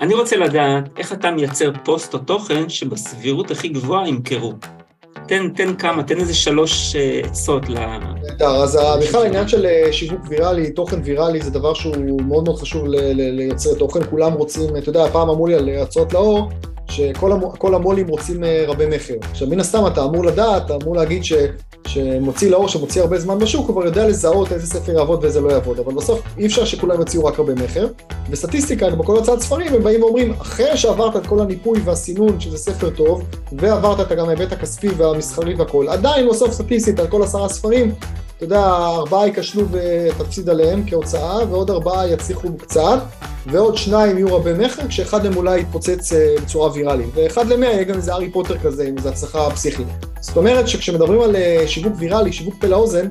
אני רוצה לדעת איך אתה מייצר פוסט או תוכן שבסבירות הכי גבוהה ימכרו. תן, תן כמה, תן איזה שלוש אה, עצות ל... נהדר, אז בכלל העניין של אה, שיווק ויראלי, תוכן ויראלי, זה דבר שהוא מאוד מאוד חשוב לייצר תוכן. כולם רוצים, אתה יודע, פעם אמרו לי על הצעות לאור, שכל המו"לים רוצים אה, רבי מכר. עכשיו, מן הסתם אתה אמור לדעת, אתה אמור להגיד ש, שמוציא לאור, שמוציא הרבה זמן בשוק, הוא כבר יודע לזהות איזה ספר יעבוד ואיזה לא יעבוד, אבל בסוף אי אפשר שכולם יוציאו רק רבי מכר. וסטטיסטיקה, בכל הוצאת ספרים, הם באים ואומרים, אחרי שעברת את כל הניפוי והסינון שזה ספר טוב, ועברת את גם ההיבט הכספי והמסחרי והכול, עדיין בסוף סטטיסטית על כל עשרה ספרים, אתה יודע, ארבעה ייכשלו ותפסיד עליהם כהוצאה, ועוד ארבעה יצליחו קצת, ועוד שניים יהיו רבי מכר, כשאחד מהם אולי יתפוצץ אה, בצורה ויראלית. ואחד למאה יהיה גם איזה הארי פוטר כזה, עם איזה הצלחה פסיכית. זאת אומרת שכשמדברים על אה, שיווק ויראלי, שיווק פה לאוזן,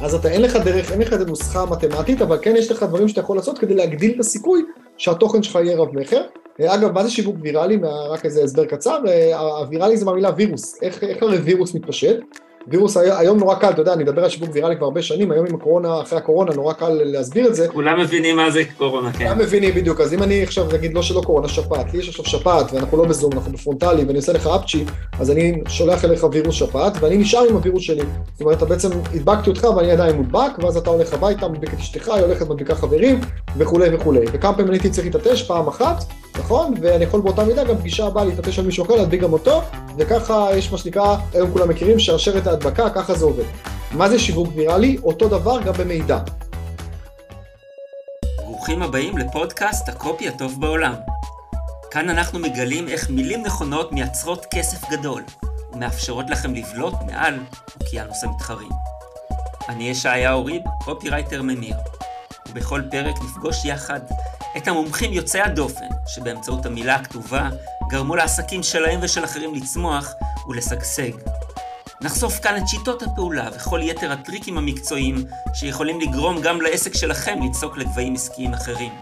אז אתה אין לך דרך, אין לך איזה נוסחה מתמטית, אבל כן יש לך דברים שאתה יכול לעשות כדי להגדיל את הסיכוי שהתוכן שלך יהיה רב מכר. אה, אגב, מה זה שיווק ויראלי? רק איזה הסבר קצר, הוויראלי זה מהמילה וירוס, איך, איך הרי וירוס מתפשט? וירוס היום נורא קל, אתה יודע, אני מדבר על שיווק ויראלי כבר הרבה שנים, היום עם הקורונה, אחרי הקורונה, נורא קל להסביר את זה. כולם מבינים מה זה קורונה, כן. כולם מבינים בדיוק, אז אם אני עכשיו אגיד לא שלא קורונה, שפעת, לי יש עכשיו שפעת, ואנחנו לא בזום, אנחנו בפרונטלי, ואני עושה לך אפצ'י, אז אני שולח אליך וירוס שפעת, ואני נשאר עם הווירוס שלי. זאת אומרת, אתה בעצם הדבקתי אותך ואני עדיין מודבק, ואז אתה הולך הביתה, מדביק את אשתך, היא הולכת מדביקה חברים, וכולי וכולי. וכמה פעמים הייתי צריך להתעטש? פעם אחת, נכון? ואני יכול באותה מידה גם פגישה הבאה להתעטש על מישהו אחר, להדביק גם אותו, וככה יש מה שנקרא, היום כולם מכירים, שרשרת ההדבקה, ככה זה עובד. מה זה שיווק ויראלי? אותו דבר גם במידע. ברוכים הבאים לפודקאסט הקופי הטוב בעולם. כאן אנחנו מגלים איך מילים נכונות מייצרות כסף גדול, ומאפשרות לכם לבלוט מעל אוקיינוס המתחרים. אני ישעיהו ריב, קופירייטר ממיר, ובכל פרק נפגוש יחד את המומחים יוצאי הדופן, שבאמצעות המילה הכתובה גרמו לעסקים שלהם ושל אחרים לצמוח ולשגשג. נחשוף כאן את שיטות הפעולה וכל יתר הטריקים המקצועיים שיכולים לגרום גם לעסק שלכם לזנק לגבהים עסקיים אחרים.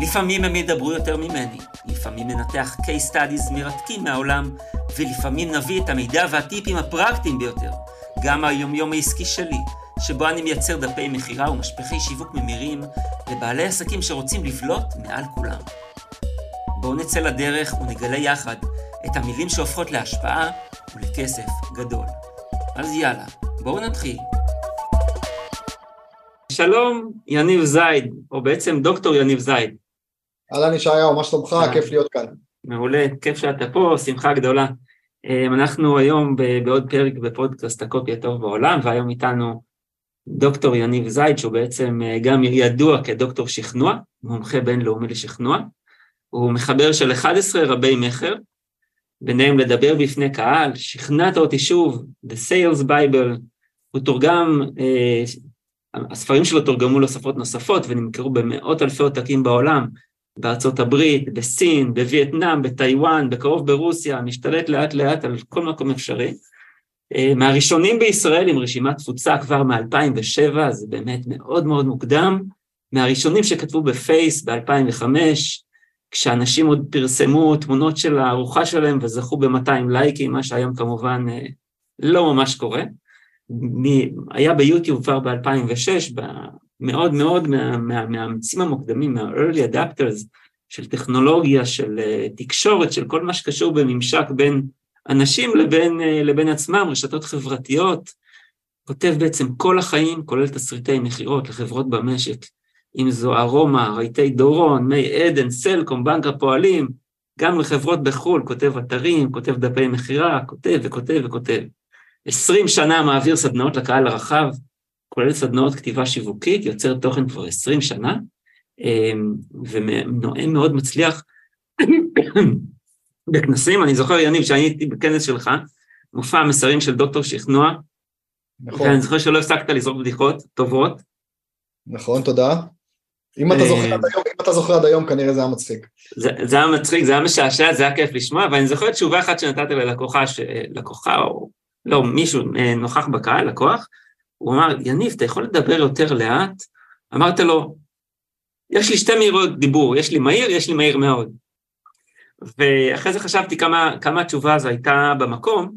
לפעמים הם ידברו יותר ממני, לפעמים ננתח case studies מרתקים מהעולם, ולפעמים נביא את המידע והטיפים הפרקטיים ביותר, גם היומיום העסקי שלי, שבו אני מייצר דפי מכירה ומשפחי שיווק ממירים לבעלי עסקים שרוצים לבלוט מעל כולם. בואו נצא לדרך ונגלה יחד את המילים שהופכות להשפעה ולכסף גדול. אז יאללה, בואו נתחיל. שלום, יניב זייד, או בעצם דוקטור יניב זייד. אהלן ישעיהו, מה שלומך? כיף להיות כאן. מעולה, כיף שאתה פה, שמחה גדולה. אמ, אנחנו היום בעוד פרק בפודקאסט הקופי הטוב בעולם, והיום איתנו דוקטור יניב זייד, שהוא בעצם אה, גם ידוע כדוקטור שכנוע, מומחה בינלאומי לשכנוע. הוא מחבר של 11 רבי מכר, ביניהם לדבר בפני קהל, שכנעת אותי שוב, The Sales Bible, הוא תורגם, אה, הספרים שלו תורגמו לשפות נוספות ונמכרו במאות אלפי עותקים בעולם, בארצות הברית, בסין, בווייטנאם, בטיוואן, בקרוב ברוסיה, משתלט לאט לאט על כל מקום אפשרי. אה, מהראשונים בישראל עם רשימת תפוצה כבר מ-2007, זה באמת מאוד מאוד מוקדם, מהראשונים שכתבו בפייס ב-2005, כשאנשים עוד פרסמו תמונות של הארוחה שלהם וזכו ב-200 לייקים, מה שהיום כמובן אה, לא ממש קורה. היה ביוטיוב כבר ב-2006, מאוד מאוד מהאמצים המוקדמים, מה-early adapters של טכנולוגיה, של אה, תקשורת, של כל מה שקשור בממשק בין אנשים לבין, אה, לבין עצמם, רשתות חברתיות, כותב בעצם כל החיים, כולל תסריטי מכירות לחברות במשק, אם זו ארומה, רהיטי דורון, מי עדן, סלקום, בנק הפועלים, גם לחברות בחו"ל, כותב אתרים, כותב דפי מכירה, כותב וכותב וכותב. עשרים שנה מעביר סדנאות לקהל הרחב, כולל סדנאות כתיבה שיווקית, יוצר תוכן כבר עשרים שנה, אמ, ונואם מאוד מצליח בכנסים. אני זוכר, יניב, שאני הייתי בכנס שלך, מופע המסרים של דוקטור שכנוע, נכון. ואני זוכר שלא הפסקת לזרוק בדיחות טובות. נכון, תודה. אם אתה זוכר עד היום, אם אתה זוכר עד היום, כנראה זה היה מצחיק. זה היה מצחיק, זה היה משעשע, זה היה כיף לשמוע, ואני זוכר תשובה אחת שנתתי ללקוחה, לקוחה או לא, מישהו אה, נוכח בקהל, לקוח, הוא אמר, יניב, אתה יכול לדבר יותר לאט? אמרת לו, יש לי שתי מהירות דיבור, יש לי מהיר, יש לי מהיר מאוד. ואחרי זה חשבתי כמה, כמה התשובה הזו הייתה במקום,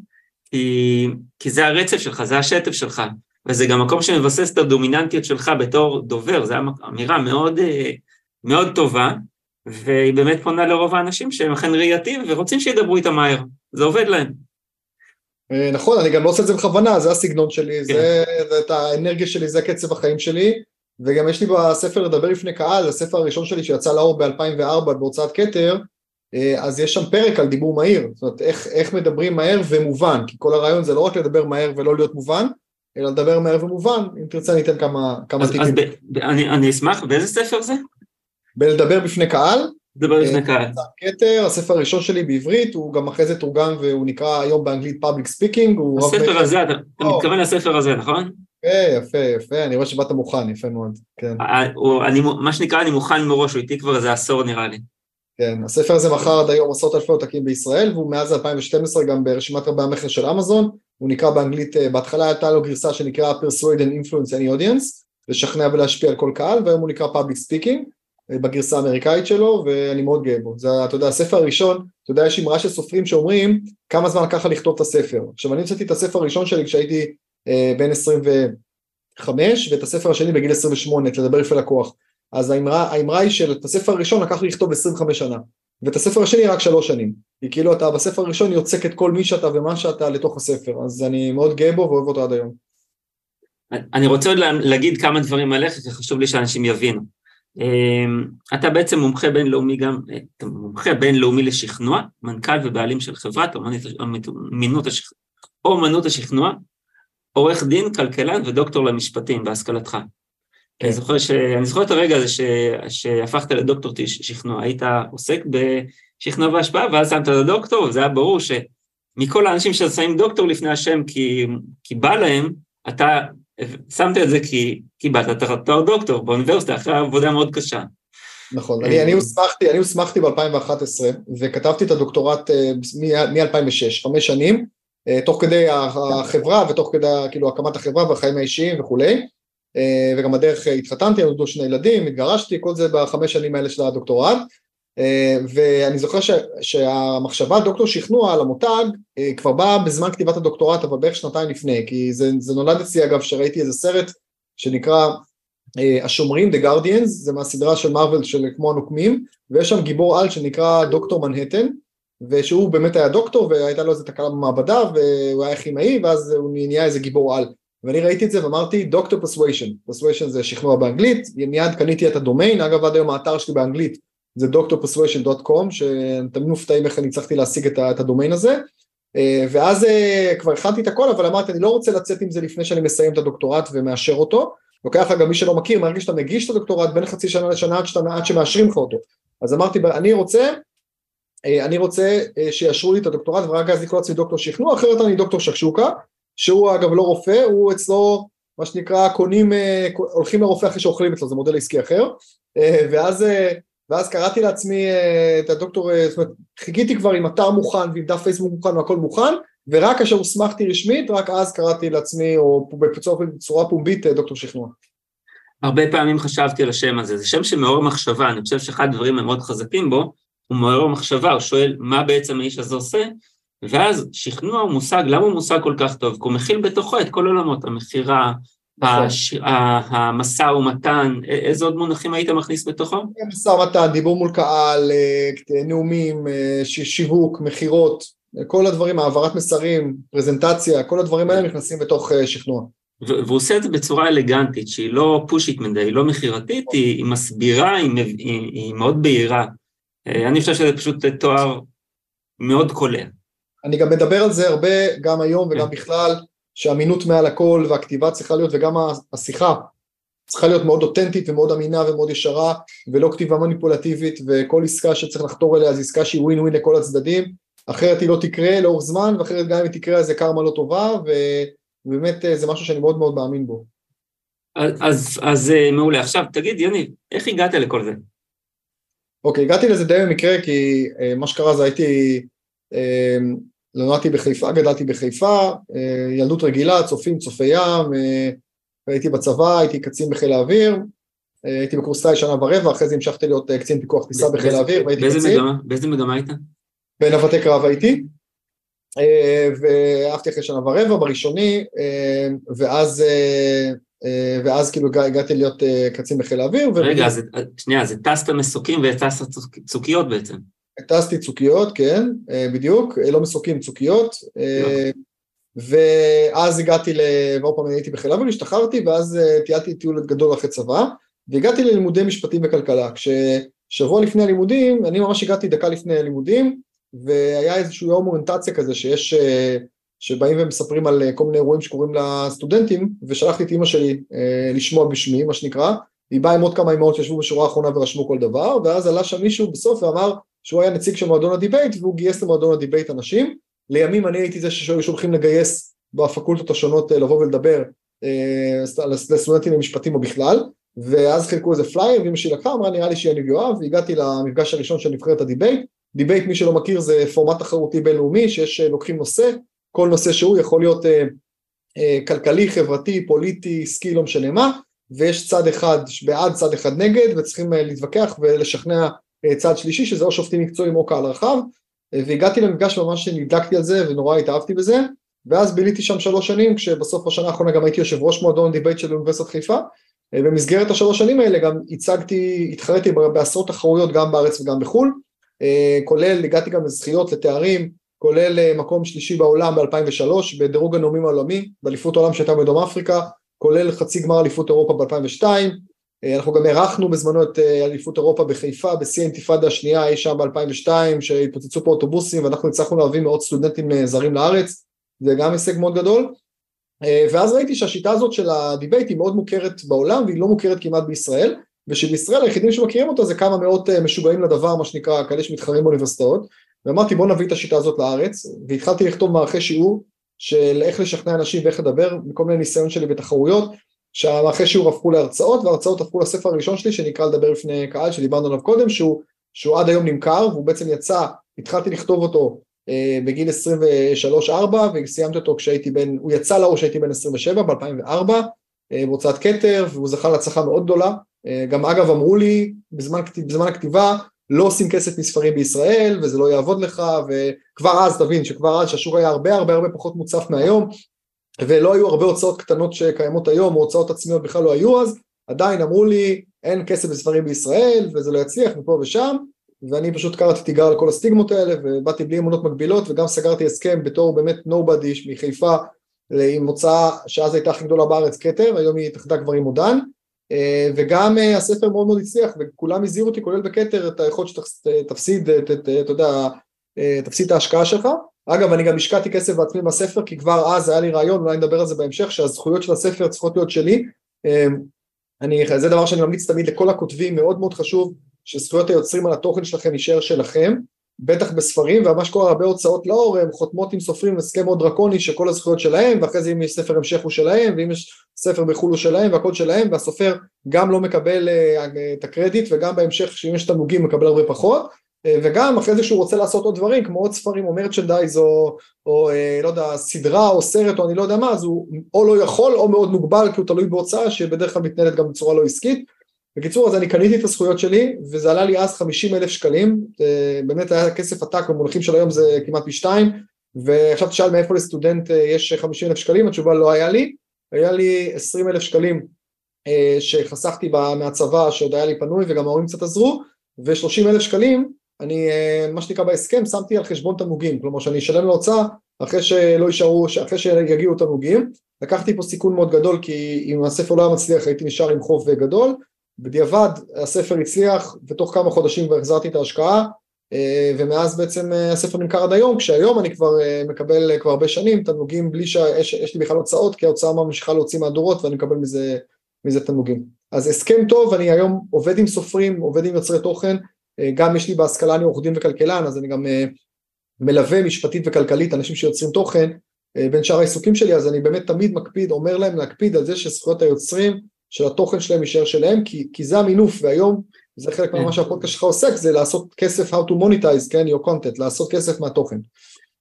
כי, כי זה הרצף שלך, זה השטף שלך. וזה גם מקום שמבסס את הדומיננטיות שלך בתור דובר, זו אמירה מאוד, אה, מאוד טובה, והיא באמת פונה לרוב האנשים שהם אכן ראייתיים ורוצים שידברו איתה מהר, זה עובד להם. אה, נכון, אני גם לא עושה את זה בכוונה, זה הסגנון שלי, כן. זה, זה את האנרגיה שלי, זה קצב החיים שלי, וגם יש לי בספר לדבר לפני קהל, הספר הראשון שלי שיצא לאור ב-2004 בהוצאת כתר, אה, אז יש שם פרק על דיבור מהיר, זאת אומרת איך, איך מדברים מהר ומובן, כי כל הרעיון זה לא רק לדבר מהר ולא להיות מובן, אלא לדבר מהר ומובן, אם תרצה אני אתן כמה, כמה אז, טיפים. אז ב, ב, אני, אני אשמח, באיזה ספר זה? בלדבר בפני קהל. לדבר בפני אה, קהל. כתר, הספר הראשון שלי בעברית, הוא גם אחרי זה תורגם והוא נקרא היום באנגלית Public Speaking. הספר הזה, אתה, אתה מתכוון לספר הזה, נכון? יפה, יפה, יפה, אני רואה שבאת מוכן, יפה מאוד, כן. אני, מה שנקרא, אני מוכן מראש, הוא איתי כבר איזה עשור נראה לי. כן, הספר הזה מכר עד היום עשרות אלפי עותקים בישראל, והוא מאז 2012 גם ברשימת רבי המכר של אמזון, הוא נקרא באנגלית, אה, בהתחלה הייתה לו גרסה שנקרא Persuade and Influence any audience, לשכנע ולהשפיע על כל קהל, והיום הוא נקרא Public Speaking, אה, בגרסה האמריקאית שלו, ואני מאוד גאה בו. זה, אתה יודע, הספר הראשון, אתה יודע, יש אמרה של סופרים שאומרים כמה זמן לקח לכתוב את הספר. עכשיו, אני הוצאתי את הספר הראשון שלי כשהייתי אה, בן 25, ואת הספר השני בגיל 28, את לדבר יפה לקוח. אז האמרה, האמרה היא שאת הספר הראשון לקח לי לכתוב 25 שנה, ואת הספר השני רק שלוש שנים. כי כאילו אתה בספר הראשון יוצק את כל מי שאתה ומה שאתה לתוך הספר, אז אני מאוד גאה בו ואוהב אותו עד היום. אני רוצה עוד להגיד כמה דברים עליך, כי חשוב לי שאנשים יבינו. אמ, אתה בעצם מומחה בינלאומי גם, אתה מומחה בינלאומי לשכנוע, מנכ"ל ובעלים של חברת. אומנות השכנוע, עורך דין, כלכלן ודוקטור למשפטים בהשכלתך. אני זוכר, ש... אני זוכר את הרגע הזה ש... שהפכת לדוקטור שכנוע, היית עוסק בשכנוע והשפעה, ואז שמת לדוקטור, וזה היה ברור שמכל האנשים ששמים דוקטור לפני השם כי, כי בא להם, אתה שמת את זה כי קיבלת את תואר דוקטור באוניברסיטה אחרי עבודה מאוד קשה. נכון, אני, אני הוסמכתי, אני הוסמכתי ב-2011 וכתבתי את הדוקטורט אה, מ-2006, חמש שנים, אה, תוך כדי החברה ותוך כדי כאילו הקמת החברה והחיים האישיים וכולי, אה, וגם בדרך התחתנתי, נולדו שני ילדים, התגרשתי, כל זה בחמש שנים האלה של הדוקטורט, אה, ואני זוכר ש, שהמחשבה דוקטור שכנוע על המותג אה, כבר באה בזמן כתיבת הדוקטורט אבל בערך שנתיים לפני כי זה, זה נולד אצלי אגב שראיתי איזה סרט שנקרא אה, השומרים The Guardians זה מהסדרה של מארוול של כמו הנוקמים ויש שם גיבור על שנקרא דוקטור מנהטן ושהוא באמת היה דוקטור והייתה לו איזה תקלה במעבדה והוא היה כימאי ואז הוא נהיה איזה גיבור על ואני ראיתי את זה ואמרתי דוקטור persuasion, persuasion זה שכנוע באנגלית, מיד קניתי את הדומיין, אגב עד היום האתר שלי באנגלית זה drpersuasion.com, שאתם תמיד מופתעים איך אני הצלחתי להשיג את הדומיין הזה, אה, ואז אה, כבר הכנתי את הכל, אבל אמרתי, אני לא רוצה לצאת עם זה לפני שאני מסיים את הדוקטורט ומאשר אותו, לוקח אגב מי שלא מכיר, מהרגע שאתה מגיש את הדוקטורט בין חצי שנה לשנה עד, שאתה, עד שמאשרים לך אותו, אז אמרתי, אני רוצה, אה, אני רוצה שיאשרו לי את הדוקטורט ורק אז לקרוא לעצמי דוקטור שכנוע, אחרת אני דוקטור שקשוקה, שהוא אגב לא רופא, הוא אצלו מה שנקרא קונים, הולכים לרופא אחרי שאוכלים אצלו, זה מודל עסקי אחר, ואז ואז קראתי לעצמי אה, את הדוקטור, אה, זאת אומרת, חיכיתי כבר עם אתר מוכן ועם דף פייסבוק מוכן והכל מוכן, ורק כאשר הוסמכתי רשמית, רק אז קראתי לעצמי, או בצורה, פומבית, אה, דוקטור שכנוע. הרבה פעמים חשבתי על השם הזה, זה שם שמעורר מחשבה, אני חושב שאחד הדברים המאוד חזקים בו, הוא מעורר מחשבה, הוא שואל מה בעצם האיש הזה עושה, ואז שכנוע הוא מושג, למה הוא מושג כל כך טוב? כי הוא מכיל בתוכו את כל עולמות, המכירה, נכון. המשא ומתן, איזה עוד מונחים היית מכניס בתוכו? משא ומתן, דיבור מול קהל, אה, נאומים, אה, שיווק, מכירות, כל הדברים, העברת מסרים, פרזנטציה, כל הדברים האלה נכנסים בתוך אה, שכנוע. והוא עושה את זה בצורה אלגנטית, שהיא לא פושית מדי, היא לא מכירתית, היא, היא מסבירה, היא, היא, היא מאוד בהירה. אני חושב שזה פשוט תואר מאוד קולע. אני גם מדבר על זה הרבה, גם היום וגם כן. בכלל, שאמינות מעל הכל והכתיבה צריכה להיות וגם השיחה צריכה להיות מאוד אותנטית ומאוד אמינה ומאוד ישרה ולא כתיבה מניפולטיבית וכל עסקה שצריך לחתור אליה זו עסקה שהיא ווין ווין לכל הצדדים אחרת היא לא תקרה לאורך זמן ואחרת גם אם היא תקרה זה קרמה לא טובה ובאמת אה, זה משהו שאני מאוד מאוד מאמין בו. אז, אז, אז אה, מעולה. עכשיו תגיד יניב, איך הגעת לכל זה? אוקיי, הגעתי לזה די במקרה כי אה, מה שקרה זה הייתי נולדתי בחיפה, גדלתי בחיפה, אה, ילדות רגילה, צופים, צופי ים, אה, הייתי בצבא, הייתי קצין בחיל האוויר, אה, הייתי בקורס טיס שנה ורבע, אחרי זה המשכתי להיות קצין פיקוח טיסה בחיל האוויר, והייתי באיזה קצין. מגמה? באיזה מגמה היית? בנווטי קרב הייתי, ואהבתי אחרי שנה ורבע בראשוני, ואז ואז כאילו הגעתי להיות קצין בחיל האוויר. רגע, אז שנייה, אז טסת מסוקים וטסת צוקיות בעצם. טסתי צוקיות, כן, בדיוק, לא מסוקים, צוקיות. ואז הגעתי, ועוד פעם הייתי בחיל האוויר, השתחררתי, ואז טיילתי טיול גדול אחרי צבא, והגעתי ללימודי משפטים וכלכלה. כששבוע לפני הלימודים, אני ממש הגעתי דקה לפני הלימודים, והיה איזשהו יום אוריינטציה כזה שיש, שבאים ומספרים על כל מיני אירועים שקורים לסטודנטים, ושלחתי את אימא שלי לשמוע בשמי, מה שנקרא, היא באה עם עוד כמה אמהות שישבו בשורה האחרונה ורשמו כל דבר, ואז עלה שם מישהו בסוף ואמר שהוא היה נציג של מועדון ה debate, והוא גייס למועדון ה debate אנשים, לימים אני הייתי זה שהיו שולחים לגייס בפקולטות השונות לבוא ולדבר לסטודנטים למשפטים או בכלל, ואז חילקו איזה פלייר, ואמא שלי לקחה, אמרה נראה לי שיניב יאהב, והגעתי למפגש הראשון של נבחרת ה debate, debate מי שלא מכיר זה פורמט תחרותי בינלאומי, שיש לוקחים נושא, כל נושא שהוא יכול להיות אה, אה, כלכלי, חברתי, פוליטי, עסקי, לא משנה מה, ויש צד אחד בעד, צד אחד נגד, וצריכים אה, להתווכח ולשכנע אה, צד שלישי, שזה או שופטים מקצועיים או קהל רחב, אה, והגעתי למפגש ממש שנדלקתי על זה ונורא התאהבתי בזה, ואז ביליתי שם שלוש שנים, כשבסוף השנה האחרונה גם הייתי יושב ראש מועדון debate של אוניברסיטת חיפה, אה, במסגרת השלוש שנים האלה גם הצגתי, התחרתי בעשרות תחרויות גם בארץ וגם בחו"ל, אה, כולל, הגעתי גם לזכיות, לתארים, כולל מקום שלישי בעולם ב-2003 בדירוג הנאומים העולמי, באליפות העולם שהייתה בדרום אפריקה, כולל חצי גמר אליפות אירופה ב-2002, אנחנו גם אירחנו בזמנו את אליפות אירופה בחיפה בשיא האינתיפאדה השנייה אי שם ב-2002 שהתפוצצו פה אוטובוסים ואנחנו הצלחנו להביא מאות סטודנטים זרים לארץ, זה גם הישג מאוד גדול, אה, ואז ראיתי שהשיטה הזאת של הדיבייט היא מאוד מוכרת בעולם והיא לא מוכרת כמעט בישראל ושבישראל היחידים שמכירים אותה זה כמה מאות אה, משוגעים לדבר מה שנקרא כאלה שמתחרים באוניברסיטאות. ואמרתי בוא נביא את השיטה הזאת לארץ. והתחלתי לכתוב מערכי שיעור של איך לשכנע אנשים ואיך לדבר מכל מיני ניסיון שלי בתחרויות שהמערכי שיעור הפכו להרצאות וההרצאות הפכו לספר הראשון שלי שנקרא לדבר לפני קהל שדיברנו עליו קודם שהוא, שהוא עד היום נמכר והוא בעצם יצא, התחלתי לכתוב אותו אה, בגיל 23-4 וסיימתי אותו כשהייתי בן, הוא יצא לאור כשהייתי בן 27 ב-2004 אה, בהוצאת כתר והוא זכה להצלחה מאוד גדולה. אה, גם אגב אמרו לי בזמן, בזמן הכתיבה לא עושים כסף מספרים בישראל וזה לא יעבוד לך וכבר אז תבין שכבר אז שהשוק היה הרבה הרבה הרבה פחות מוצף מהיום ולא היו הרבה הוצאות קטנות שקיימות היום או הוצאות עצמיות בכלל לא היו אז עדיין אמרו לי אין כסף בספרים בישראל וזה לא יצליח מפה ושם. ואני פשוט קראתי תיגר על כל הסטיגמות האלה ובאתי בלי אמונות מקבילות וגם סגרתי הסכם בתור באמת נובדי מחיפה עם הוצאה שאז הייתה הכי גדולה בארץ כתר, היום היא התאחדה כבר עם עודן. אה, וגם אה, הספר מאוד מאוד הצליח וכולם הזהירו אותי כולל בכתר את היכולת שתפסיד, אתה יודע, אה, תפסיד את ההשקעה שלך אגב אני גם השקעתי כסף בעצמי בספר כי כבר אז היה לי רעיון, אולי נדבר על זה בהמשך, שהזכויות של הספר צריכות להיות שלי. אני, זה דבר שאני ממליץ תמיד לכל הכותבים, מאוד מאוד חשוב שזכויות היוצרים על התוכן שלכם יישאר שלכם, בטח בספרים, ומה שקורה הרבה הוצאות לאור, הם חותמות עם סופרים הסכם מאוד דרקוני שכל הזכויות שלהם, ואחרי זה אם יש ספר המשך הוא שלהם, ואם יש ספר בחו"ל הוא שלהם, והכל שלהם, והסופר גם לא מקבל uh, את הקרדיט, וגם בהמשך שאם יש תמלוגים מקבל הרבה פחות, וגם אחרי זה שהוא רוצה לעשות עוד דברים, כמו עוד ספרים או מרצ'נדייז, או, או uh, לא יודע, סדרה או סרט או אני לא יודע מה, אז הוא או לא יכול או מאוד מוגבל, כי הוא תלוי בהוצאה שבדרך כלל מתנהלת גם בצורה לא עסקית, בקיצור אז אני קניתי את הזכויות שלי וזה עלה לי אז 50 אלף שקלים, באמת היה כסף עתק במונחים של היום זה כמעט פי שתיים. ועכשיו תשאל מאיפה לסטודנט אה, יש 50 אלף שקלים, התשובה לא היה לי, היה לי 20 אלף שקלים אה, שחסכתי מהצבא שעוד היה לי פנוי וגם ההורים קצת עזרו ו-30 אלף שקלים אני אה, מה שנקרא בהסכם שמתי על חשבון תמלוגים, כלומר שאני אשלם להוצאה אחרי שלא יישארו, אחרי שיגיעו תמלוגים, לקחתי פה סיכון מאוד גדול כי אם הספר לא היה מצליח הייתי נשאר עם חוב גדול. בדיעבד הספר הצליח ותוך כמה חודשים כבר החזרתי את ההשקעה אה, ומאז בעצם אה, הספר נמכר עד היום כשהיום אני כבר אה, מקבל כבר הרבה שנים תמלוגים בלי שיש לי בכלל הוצאות כי ההוצאה ממשיכה להוציא מהדורות ואני מקבל מזה, מזה תמלוגים אז הסכם טוב אני היום עובד עם סופרים עובד עם יוצרי תוכן גם יש לי בהשכלה אני עורך דין וכלכלן אז אני גם מלווה משפטית וכלכלית אנשים שיוצרים תוכן בין שאר העיסוקים שלי אז אני באמת תמיד מקפיד אומר להם להקפיד על זה שזכויות היוצרים של התוכן שלהם יישאר שלהם, כי, כי זה המינוף, והיום זה חלק כן. ממה שהפודקאסט שלך עוסק, זה לעשות כסף, how to monetize, כן, your content, לעשות כסף מהתוכן.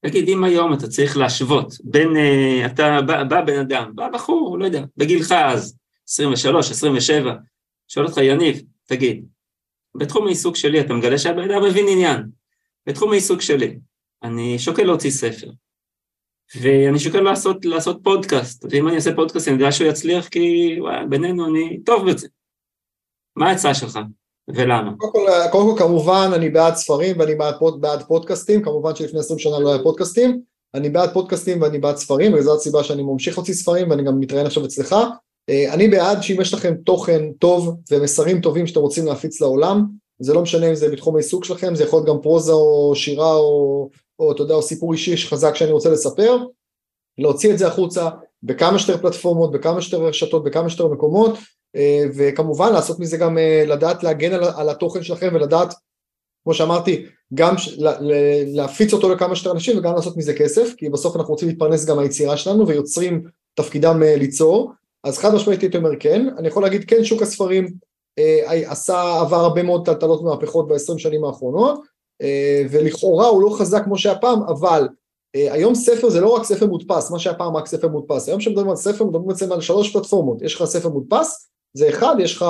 תגיד, אם היום אתה צריך להשוות בין, אתה בא, בא בן אדם, בא בחור, לא יודע, בגילך אז, 23, 27, שואל אותך, יניב, תגיד, בתחום העיסוק שלי אתה מגלה שהבן אדם מבין עניין, בתחום העיסוק שלי, אני שוקל להוציא ספר, ואני שוקל לעשות, לעשות פודקאסט, ואם אני אעשה פודקאסט אני יודע שהוא יצליח כי וואי, בינינו אני טוב בזה. מה העצה שלך ולמה? קודם כל, קודם כל כמובן אני בעד ספרים ואני בעד, פוד, בעד פודקאסטים, כמובן שלפני 20 שנה לא היה פודקאסטים, אני בעד פודקאסטים ואני בעד ספרים וזו הסיבה שאני ממשיך להוציא ספרים ואני גם מתראיין עכשיו אצלך. אה, אני בעד שאם יש לכם תוכן טוב ומסרים טובים שאתם רוצים להפיץ לעולם, זה לא משנה אם זה בתחום העיסוק שלכם, זה יכול להיות גם פרוזה או שירה או, או אתה יודע, או סיפור אישי חזק שאני רוצה לספר, להוציא את זה החוצה בכמה שיותר פלטפורמות, בכמה שיותר רשתות, בכמה שיותר מקומות, אה, וכמובן לעשות מזה גם, אה, לדעת להגן על, על התוכן שלכם ולדעת, כמו שאמרתי, גם להפיץ אותו לכמה שיותר אנשים וגם לעשות מזה כסף, כי בסוף אנחנו רוצים להתפרנס גם מהיצירה שלנו ויוצרים תפקידם ליצור, אז חד משמעית הייתי אומר כן, אני יכול להגיד כן שוק הספרים עשה, עבר הרבה מאוד טלטלות ומהפכות בעשרים שנים האחרונות, ולכאורה הוא לא חזק כמו שהיה פעם, אבל היום ספר זה לא רק ספר מודפס, מה שהיה פעם רק ספר מודפס, היום כשמדברים על ספר מדברים בעצם על שלוש פלטפורמות, יש לך ספר מודפס, זה אחד, יש לך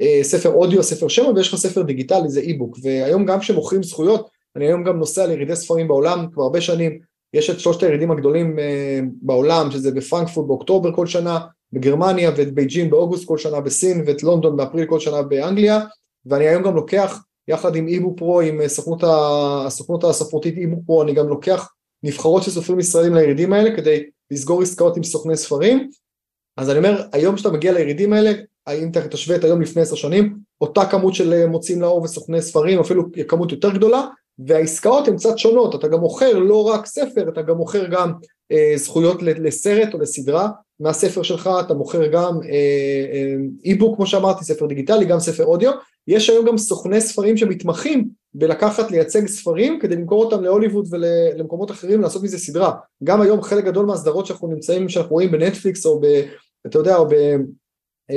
אה, ספר אודיו, ספר שמע, ויש לך ספר דיגיטלי, זה e-book, והיום גם כשמוכרים זכויות, אני היום גם נוסע לירידי ספרים בעולם כבר הרבה שנים, יש את שלושת הירידים הגדולים אה, בעולם, שזה בפרנקפורט באוקטובר כל שנה, בגרמניה ואת בייג'ין באוגוסט כל שנה בסין, ואת לונדון באפריל כל שנה באנגליה, ואני היום גם לוקח, יחד עם איבו פרו, עם אה, סוכנות הסוכנות הספרותית איבו פרו, אני גם לוקח נבחרות של סופרים ישראלים לירידים האלה כדי לסגור עסקאות עם סוכני ספרים, אז אני אומר, היום כשאתה מגיע לירידים האלה, אם אתה תשווה את היום לפני עשר שנים, אותה כמות של אה, מוצאים לאור וסוכני ספרים, אפילו כמות יותר גדולה, והעסקאות הן קצת שונות, אתה גם מוכר לא רק ספר, אתה גם מוכר גם אה, זכויות לסרט או לסדרה מהספר שלך, אתה מוכר גם אה, אה, אי-בוק כמו שאמרתי, ספר דיגיטלי, גם ספר אודיו, יש היום גם סוכני ספרים שמתמחים בלקחת לייצג ספרים כדי למכור אותם להוליווד ולמקומות אחרים לעשות מזה סדרה, גם היום חלק גדול מהסדרות שאנחנו נמצאים, שאנחנו רואים בנטפליקס או ב... אתה יודע, או ב...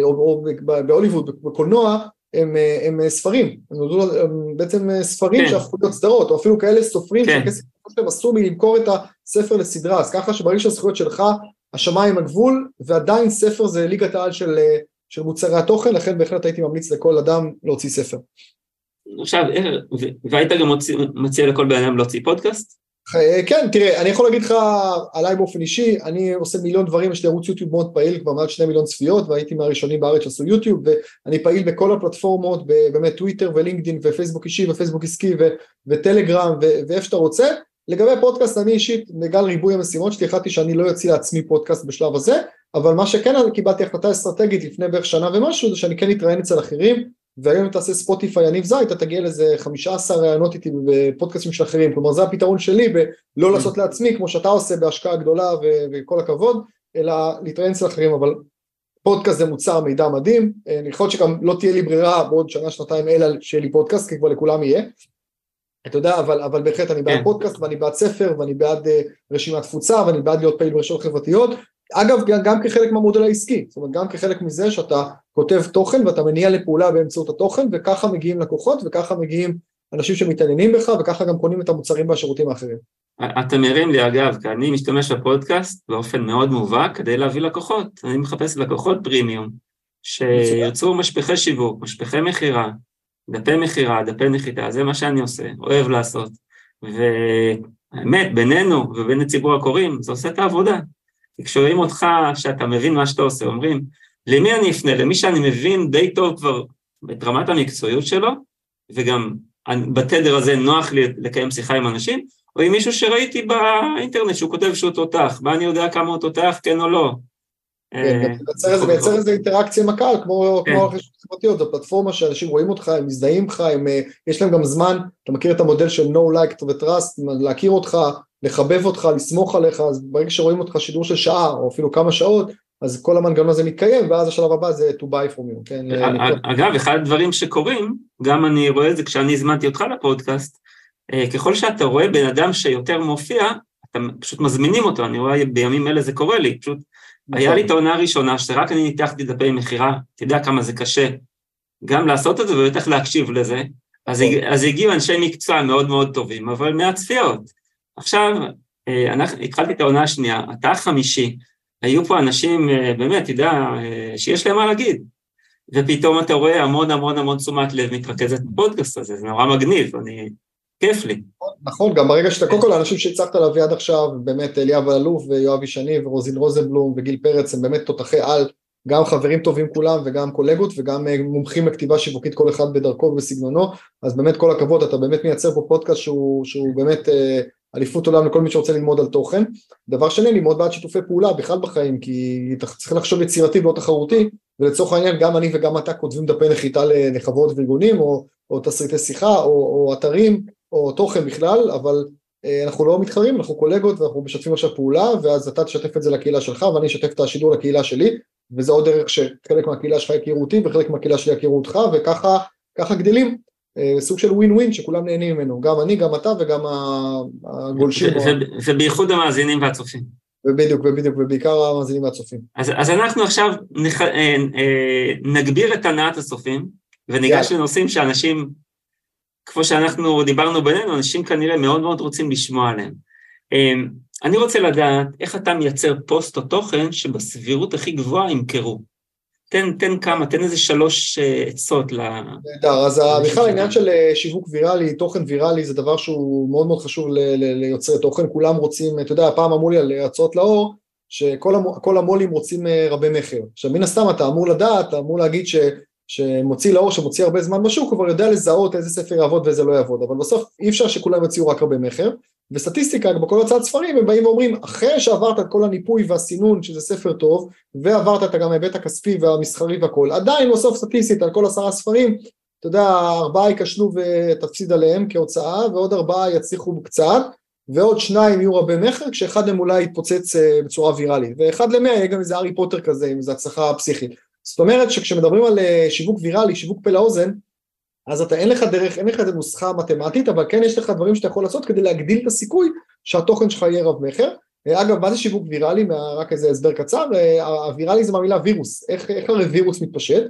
או, או בהוליווד, בקולנוע, הם, הם ספרים, הם, הם בעצם ספרים כן. שהפכו להיות סדרות, או אפילו כאלה סופרים כן. שהכסף שלהם עשו מלמכור את הספר לסדרה, אז ככה שברגע שהזכויות שלך, השמיים הגבול, ועדיין ספר זה ליגת העל של, של מוצרי התוכן, לכן בהחלט הייתי ממליץ לכל אדם להוציא ספר. עכשיו, והיית גם מציע לכל בן אדם להוציא פודקאסט? אה, כן, תראה, אני יכול להגיד לך עליי באופן אישי, אני עושה מיליון דברים, יש לי ערוץ יוטיוב מאוד פעיל, כבר מעל שני מיליון צפיות, והייתי מהראשונים בארץ שעשו יוטיוב, ואני פעיל בכל הפלטפורמות, באמת טוויטר ולינקדין ופייסבוק אישי ופייסבוק עסקי וטלגרם ואיפה שאתה רוצה. לגבי פודקאסט, אני אישית, בגלל ריבוי המשימות שלי, החלטתי שאני לא אוציא לעצמי פודקאסט בשלב הזה, אבל מה שכן קיבלתי החלטה אסטרטגית לפני בערך שנה ומשהו, זה שאני כן אתראיין אצל אחרים, והיום אם תעשה ספוטיפיי יניב זית, אתה תגיע לאיזה 15 ראיונות איתי בפודקאסטים של אחרים, כלומר זה הפתרון שלי בלא לעשות לעצמי כמו שאתה עושה בהשקעה גדולה ו- וכל הכבוד, אלא להתראיין אצל אחרים, אבל פודקאסט זה מוצר מידע מדהים, אה, יכול להיות שגם לא תהיה לי ברירה בעוד שנה שנתיים אלא שיהיה לי פודקאסט, כי כבר לכולם יהיה, אתה יודע, אבל, אבל בהחלט אני בעד כן. פודקאסט ואני בעד ספר ואני בעד uh, רשימת תפוצה ואני בעד להיות פעיל ברשתות חברתיות אגב, גם כחלק מהמודל העסקי, זאת אומרת, גם כחלק מזה שאתה כותב תוכן ואתה מניע לפעולה באמצעות התוכן, וככה מגיעים לקוחות, וככה מגיעים אנשים שמתעניינים בך, וככה גם קונים את המוצרים והשירותים האחרים. אתה מרים לי אגב, כי אני משתמש בפודקאסט באופן מאוד מובהק כדי להביא לקוחות. אני מחפש לקוחות פרימיום, שיוצרו משפחי שיווק, משפחי מכירה, דפי מכירה, דפי נחיתה, זה מה שאני עושה, אוהב לעשות. והאמת, בינינו ובין הציבור הקוראים, זה עושה את העבודה. כי כשרואים אותך שאתה מבין מה שאתה עושה, אומרים, למי אני אפנה? למי שאני מבין די טוב כבר את רמת המקצועיות שלו, וגם בתדר הזה נוח לי לקיים שיחה עם אנשים, או עם מישהו שראיתי באינטרנט שהוא כותב שהוא תותח, מה אני יודע כמה הוא תותח, כן או לא. כן, אה, זה מייצר איזה אינטראקציה עם הקהל, כמו כן. הרכישות החברתיות, זו פלטפורמה שאנשים רואים אותך, הם מזדהים איתך, אה, יש להם גם זמן, אתה מכיר את המודל של no like ו-trust, להכיר אותך, לחבב אותך, לסמוך עליך, אז ברגע שרואים אותך שידור של שעה, או אפילו כמה שעות, אז כל המנגנון הזה מתקיים, ואז השלב הבא זה to buy from you, כן? אגב, אחד הדברים שקורים, גם אני רואה את זה כשאני הזמנתי אותך לפודקאסט, אה, ככל שאתה רואה בן אדם שיותר מופיע, אתה פשוט מזמינים אותו, אני רואה בימים אלה זה קורה לי, פשוט היה לי את העונה הראשונה שרק אני ניתחתי דפי מכירה, יודע כמה זה קשה גם לעשות את זה ובטח להקשיב לזה, אז, נכון. אז הגיעו אנשי מקצוע מאוד מאוד טובים, אבל מהצפיות. עכשיו, אה, אנחנו, התחלתי את העונה השנייה, אתה החמישי, היו פה אנשים, אה, באמת, יודע, אה, שיש להם מה להגיד. ופתאום אתה רואה המון המון המון תשומת לב מתרכזת בפודקאסט הזה, זה נורא מגניב, אני, כיף לי. נכון, גם ברגע שאתה, קודם כל האנשים שהצלחת להביא עד עכשיו, באמת אליאב אלאלוף ויואב ישני ורוזין רוזנבלום וגיל פרץ הם באמת תותחי על, גם חברים טובים כולם וגם קולגות וגם אה, מומחים לכתיבה שיווקית כל אחד בדרכו ובסגנונו, אז באמת כל הכבוד, אתה באמת מייצר פה פודקאסט שהוא, שהוא באמת אה, אליפות עולם לכל מי שרוצה ללמוד על תוכן. דבר שני, אני מאוד בעד שיתופי פעולה בכלל בחיים, כי צריך לחשוב יצירתי ולא תחרותי, ולצורך העניין גם אני וגם אתה כותבים דפי נחיתה לחברות וארגונים, או, או תסריטי שיחה, או, או אתרים, או תוכן בכלל, אבל אה, אנחנו לא מתחרים, אנחנו קולגות ואנחנו משתפים עכשיו פעולה, ואז אתה תשתף את זה לקהילה שלך ואני אשתף את השידור לקהילה שלי, וזה עוד דרך שחלק מהקהילה שלך יכירו אותי וחלק מהקהילה שלי יכירו אותך, וככה גדלים. אה, סוג של ווין ווין שכולם נהנים ממנו, גם אני, גם אתה וגם הגולשים. ובייחוד המאזינים והצופים. ובדיוק, ובדיוק, ובעיקר המאזינים והצופים. אז, אז אנחנו עכשיו נח, אה, נגביר את הנעת הצופים, וניגש לנושאים שאנשים, כמו שאנחנו דיברנו בינינו, אנשים כנראה מאוד מאוד רוצים לשמוע עליהם. אני רוצה לדעת איך אתה מייצר פוסט או תוכן שבסבירות הכי גבוהה ימכרו. תן, תן כמה, תן איזה שלוש אה, עצות ל... נהדר, אז בכלל העניין של אה, שיווק ויראלי, תוכן ויראלי, זה דבר שהוא מאוד מאוד חשוב ליוצרי תוכן, כולם רוצים, אתה יודע, פעם אמרו לי על הצעות לאור, שכל המו"לים רוצים אה, רבי מכר. עכשיו מן הסתם אתה אמור לדעת, אתה אמור להגיד ש... שמוציא לאור, שמוציא הרבה זמן בשוק, הוא כבר יודע לזהות איזה ספר יעבוד ואיזה לא יעבוד, אבל בסוף אי אפשר שכולם יוציאו רק הרבה מכר, וסטטיסטיקה, בכל הוצאת ספרים הם באים ואומרים, אחרי שעברת את כל הניפוי והסינון שזה ספר טוב, ועברת את גם ההיבט הכספי והמסחרי והכל, עדיין בסוף סטטיסטית על כל עשרה ספרים, אתה יודע, ארבעה ייכשלו ותפסיד עליהם כהוצאה, ועוד ארבעה יצליחו קצת, ועוד שניים יהיו רבי מכר, כשאחד מהם אולי יתפוצץ אה, בצורה ויראלית, ואחד למאה יהיה גם איזה הארי פוטר כזה, עם איזה הצלחה פסיכית. זאת אומרת שכשמדברים על אה, שיווק ויראלי, שיווק פה לאוזן, אז אתה אין לך דרך, אין לך איזה נוסחה מתמטית, אבל כן יש לך דברים שאתה יכול לעשות כדי להגדיל את הסיכוי שהתוכן שלך יהיה רב מכר. אה, אגב, מה זה שיווק ויראלי? רק איזה הסבר קצר, אה, הוויראלי זה מהמילה וירוס, איך, איך הרי וירוס מתפשט?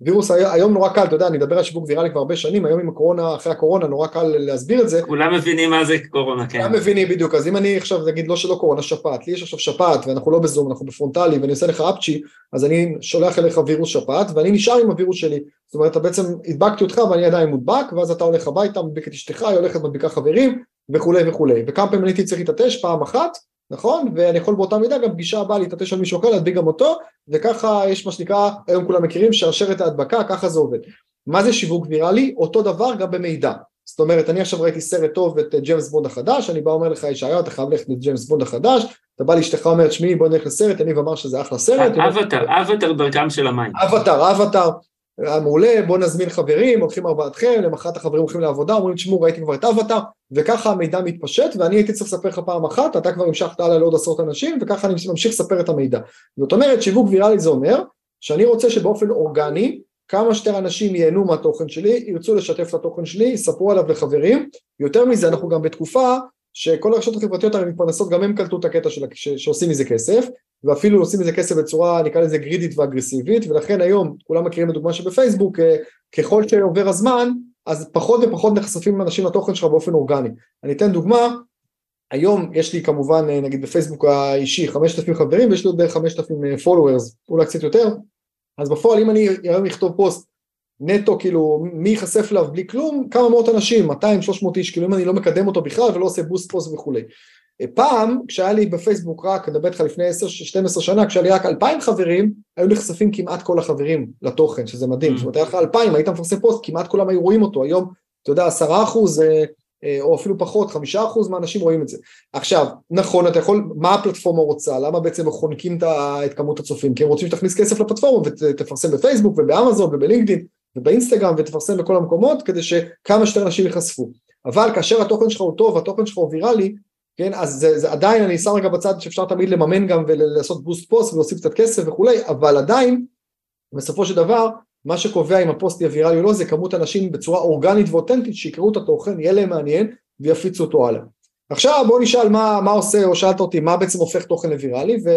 וירוס היום נורא קל, אתה יודע, אני מדבר על שיווק ויראלי כבר הרבה שנים, היום עם הקורונה, אחרי הקורונה, נורא קל להסביר את זה. כולם מבינים מה זה קורונה, כן. כולם מבינים בדיוק, אז אם אני עכשיו, נגיד לא שלא קורונה, שפעת, לי יש עכשיו שפעת, ואנחנו לא בזום, אנחנו בפרונטלי, ואני עושה לך אפצ'י, אז אני שולח אליך וירוס שפעת, ואני נשאר עם הווירוס שלי. זאת אומרת, אתה בעצם הדבקתי אותך ואני עדיין מודבק, ואז אתה הולך הביתה, מדביק את אשתך, היא הולכת מדביקה חברים, וכולי וכולי. וכמה פעמים הייתי צריך להתעטש? פעם אחת, נכון? ואני יכול באותה מידה גם פגישה הבאה להתעטש על מישהו אחר, להדביק גם אותו, וככה יש מה שנקרא, היום כולם מכירים, שרשרת ההדבקה, ככה זה עובד. מה זה שיווק ויראלי? אותו דבר גם במידע. זאת אומרת, אני עכשיו ראיתי סרט טוב את ג'יימס בונד החדש, אני בא אומר לך, ישעיהו, אתה חייב ללכת לג'יימס בונד החדש, אתה בא לאשתך אומרת, שמי, בוא נלך לסרט, אני ואמר שזה אחלה סרט. אבטר, אבטר דרכם של המים. אבטר, אבטר, מעולה, בוא נזמין חברים, הולכים ארבעתכם, למחרת החברים הולכים לעבודה, אומרים, תשמעו, ראיתי כבר את אבטר, וככה המידע מתפשט, ואני הייתי צריך לספר לך פעם אחת, אתה כבר המשכת הלאה לעוד עשרות אנשים, וככה אני ממשיך לספר את המידע. זאת אומרת, שיווק ויראלי זה אומר, שאני רוצה שבאופן אורגני, כמה שיותר אנשים ייהנו מהתוכן שלי, ירצו לשתף את התוכן שלי, יספרו עליו לחברים, יותר מזה, אנחנו גם בתקופה שכל הרשתות החברתיות הרי מתפרנסות, גם הם קלטו את הקטע של, ש, שעושים מזה כסף, ואפילו עושים מזה כסף בצורה, נקרא לזה גרידית ואגרסיבית, ולכן היום, כולם מכירים את דוגמה שבפייסבוק, אה, ככל שעובר הזמן, אז פחות ופחות נחשפים אנשים לתוכן שלך באופן אורגני. אני אתן דוגמה, היום יש לי כמובן, אה, נגיד בפייסבוק האישי, 5,000 חברים, ויש לי עוד בערך 5,000 followers, אולי קצת יותר, אז בפועל אם אני היום אכתוב פוסט נטו כאילו מי ייחשף אליו בלי כלום, כמה מאות אנשים, 200-300 איש, כאילו אם אני לא מקדם אותו בכלל ולא עושה בוסט פוסט וכולי. פעם, כשהיה לי בפייסבוק רק, אני מדבר איתך לפני 10-12 שנה, כשהיה לי רק 2,000 חברים, היו נחשפים כמעט כל החברים לתוכן, שזה מדהים. Mm. זאת אומרת, היה לך 2,000, היית מפרסם פוסט, כמעט כולם היו רואים אותו. היום, אתה יודע, 10 אחוז, אה, אה, או אפילו פחות, 5 אחוז מהאנשים רואים את זה. עכשיו, נכון, אתה יכול, מה הפלטפורמה רוצה? למה בעצם חונקים את כמות הצופים? כי הם רוצים שתכניס כסף לפלטפורמה ותפרסם בפייסבוק ובאמזון ובלינקדאין ובאינסטגרם ותפרסם בכל המקומות כדי שכמה שיותר אנשים ייחשפו. אבל כאשר התוכן שלך הוא טוב, התוכן שלך הוא ויראלי, כן, אז זה, זה עדיין, אני שם רגע בצד שאפשר תמיד לממן גם ולעשות boost post ולהוסיף קצת כסף וכולי, אבל עדיין, בסופו של דבר, מה שקובע אם הפוסט יהיה ויראלי או לא, זה כמות אנשים בצורה אורגנית ואותנטית שיקראו את התוכן, יהיה להם מעניין ויפיצו אותו הלאה. עכשיו בוא נשאל מה, מה עושה, או שאלת אותי, מה בעצם הופך תוכן לוויראלי, ו,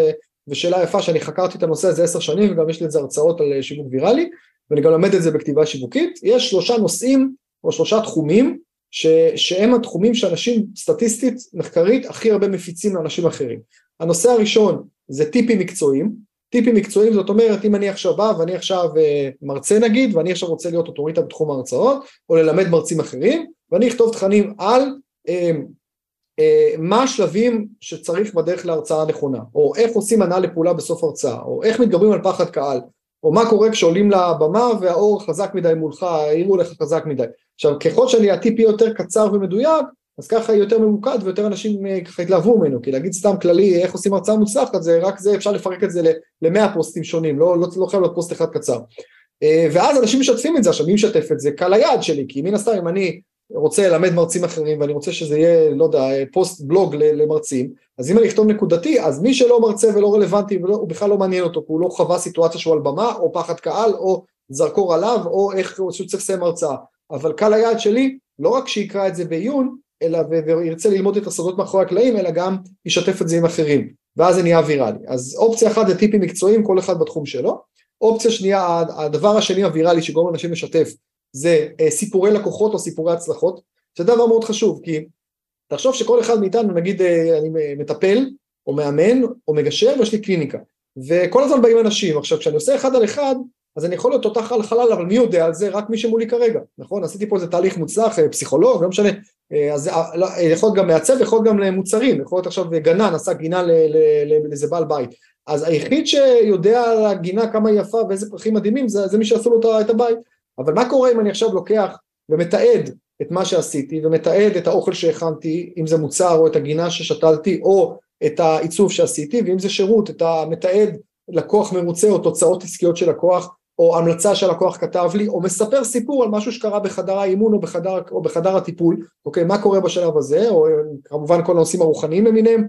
ושאלה יפה שאני חקרתי את הנושא הזה עשר שנים, וגם יש לי את זה הרצאות על שיווק ויראלי, ואני גם לומד את זה בכתיבה שיווקית, יש שלושה נושאים או שלושה תחומים ש, שהם התחומים שאנשים סטטיסטית, מחקרית, הכי הרבה מפיצים לאנשים אחרים. הנושא הראשון זה טיפים מקצועיים, טיפים מקצועיים זאת אומרת אם אני עכשיו בא ואני עכשיו אה, מרצה נגיד ואני עכשיו רוצה להיות אוטוריטה בתחום ההרצאות או ללמד מרצים אחרים ואני אכתוב תכנים על מה השלבים שצריך בדרך להרצאה הנכונה, או איך עושים הנעה לפעולה בסוף הרצאה, או איך מתגברים על פחד קהל, או מה קורה כשעולים לבמה והאור חזק מדי מולך, העירו לך חזק מדי. עכשיו ככל שאני הטיפ יהיה יותר קצר ומדויק, אז ככה יהיה יותר ממוקד ויותר אנשים אה, ככה יתלהבו ממנו, כי להגיד סתם כללי איך עושים הרצאה מוצלחת, זה רק זה אפשר לפרק את זה למאה פוסטים שונים, לא, לא, לא חייב להיות פוסט אחד קצר. אה, ואז אנשים משתפים את זה, עכשיו מי משתף את זה? קהל היעד שלי, כי מן הסתם אם אני רוצה ללמד מרצים אחרים ואני רוצה שזה יהיה, לא יודע, פוסט בלוג למרצים, אז אם אני אכתוב נקודתי, אז מי שלא מרצה ולא רלוונטי, הוא בכלל לא מעניין אותו, כי הוא לא חווה סיטואציה שהוא על במה, או פחד קהל, או זרקור עליו, או איך שהוא צריך לסיים הרצאה. אבל קהל היעד שלי, לא רק שיקרא את זה בעיון, אלא וירצה ללמוד את הסודות מאחורי הקלעים, אלא גם ישתף את זה עם אחרים, ואז זה נהיה ויראלי. אז אופציה אחת זה טיפים מקצועיים, כל אחד בתחום שלו. אופציה שנייה, הדבר השני הוויראלי שגורם לאנשים לשתף, זה אה, סיפורי לקוחות או סיפורי הצלחות, זה דבר מאוד חשוב, כי תחשוב שכל אחד מאיתנו, נגיד אה, אני מטפל, או מאמן, או מגשר, ויש לי קליניקה, וכל הזמן באים אנשים, עכשיו כשאני עושה אחד על אחד, אז אני יכול להיות תותח על חלל, אבל מי יודע על זה? רק מי שמולי כרגע, נכון? עשיתי פה איזה תהליך מוצלח, אה, פסיכולוג, לא משנה, אז לא, יכול להיות גם מעצב, יכול להיות גם למוצרים, יכול להיות עכשיו גנן, עשה גינה לאיזה בעל בית, אז היחיד שיודע על הגינה כמה היא יפה ואיזה פרחים מדהימים, זה, זה מי שעשו לו את הבית. אבל מה קורה אם אני עכשיו לוקח ומתעד את מה שעשיתי ומתעד את האוכל שהכנתי, אם זה מוצר או את הגינה ששתלתי או את העיצוב שעשיתי, ואם זה שירות, את המתעד לקוח מרוצה או תוצאות עסקיות של לקוח או המלצה שהלקוח כתב לי, או מספר סיפור על משהו שקרה בחדר האימון או בחדר, או בחדר הטיפול, אוקיי, מה קורה בשלב הזה, או כמובן כל הנושאים הרוחניים למיניהם,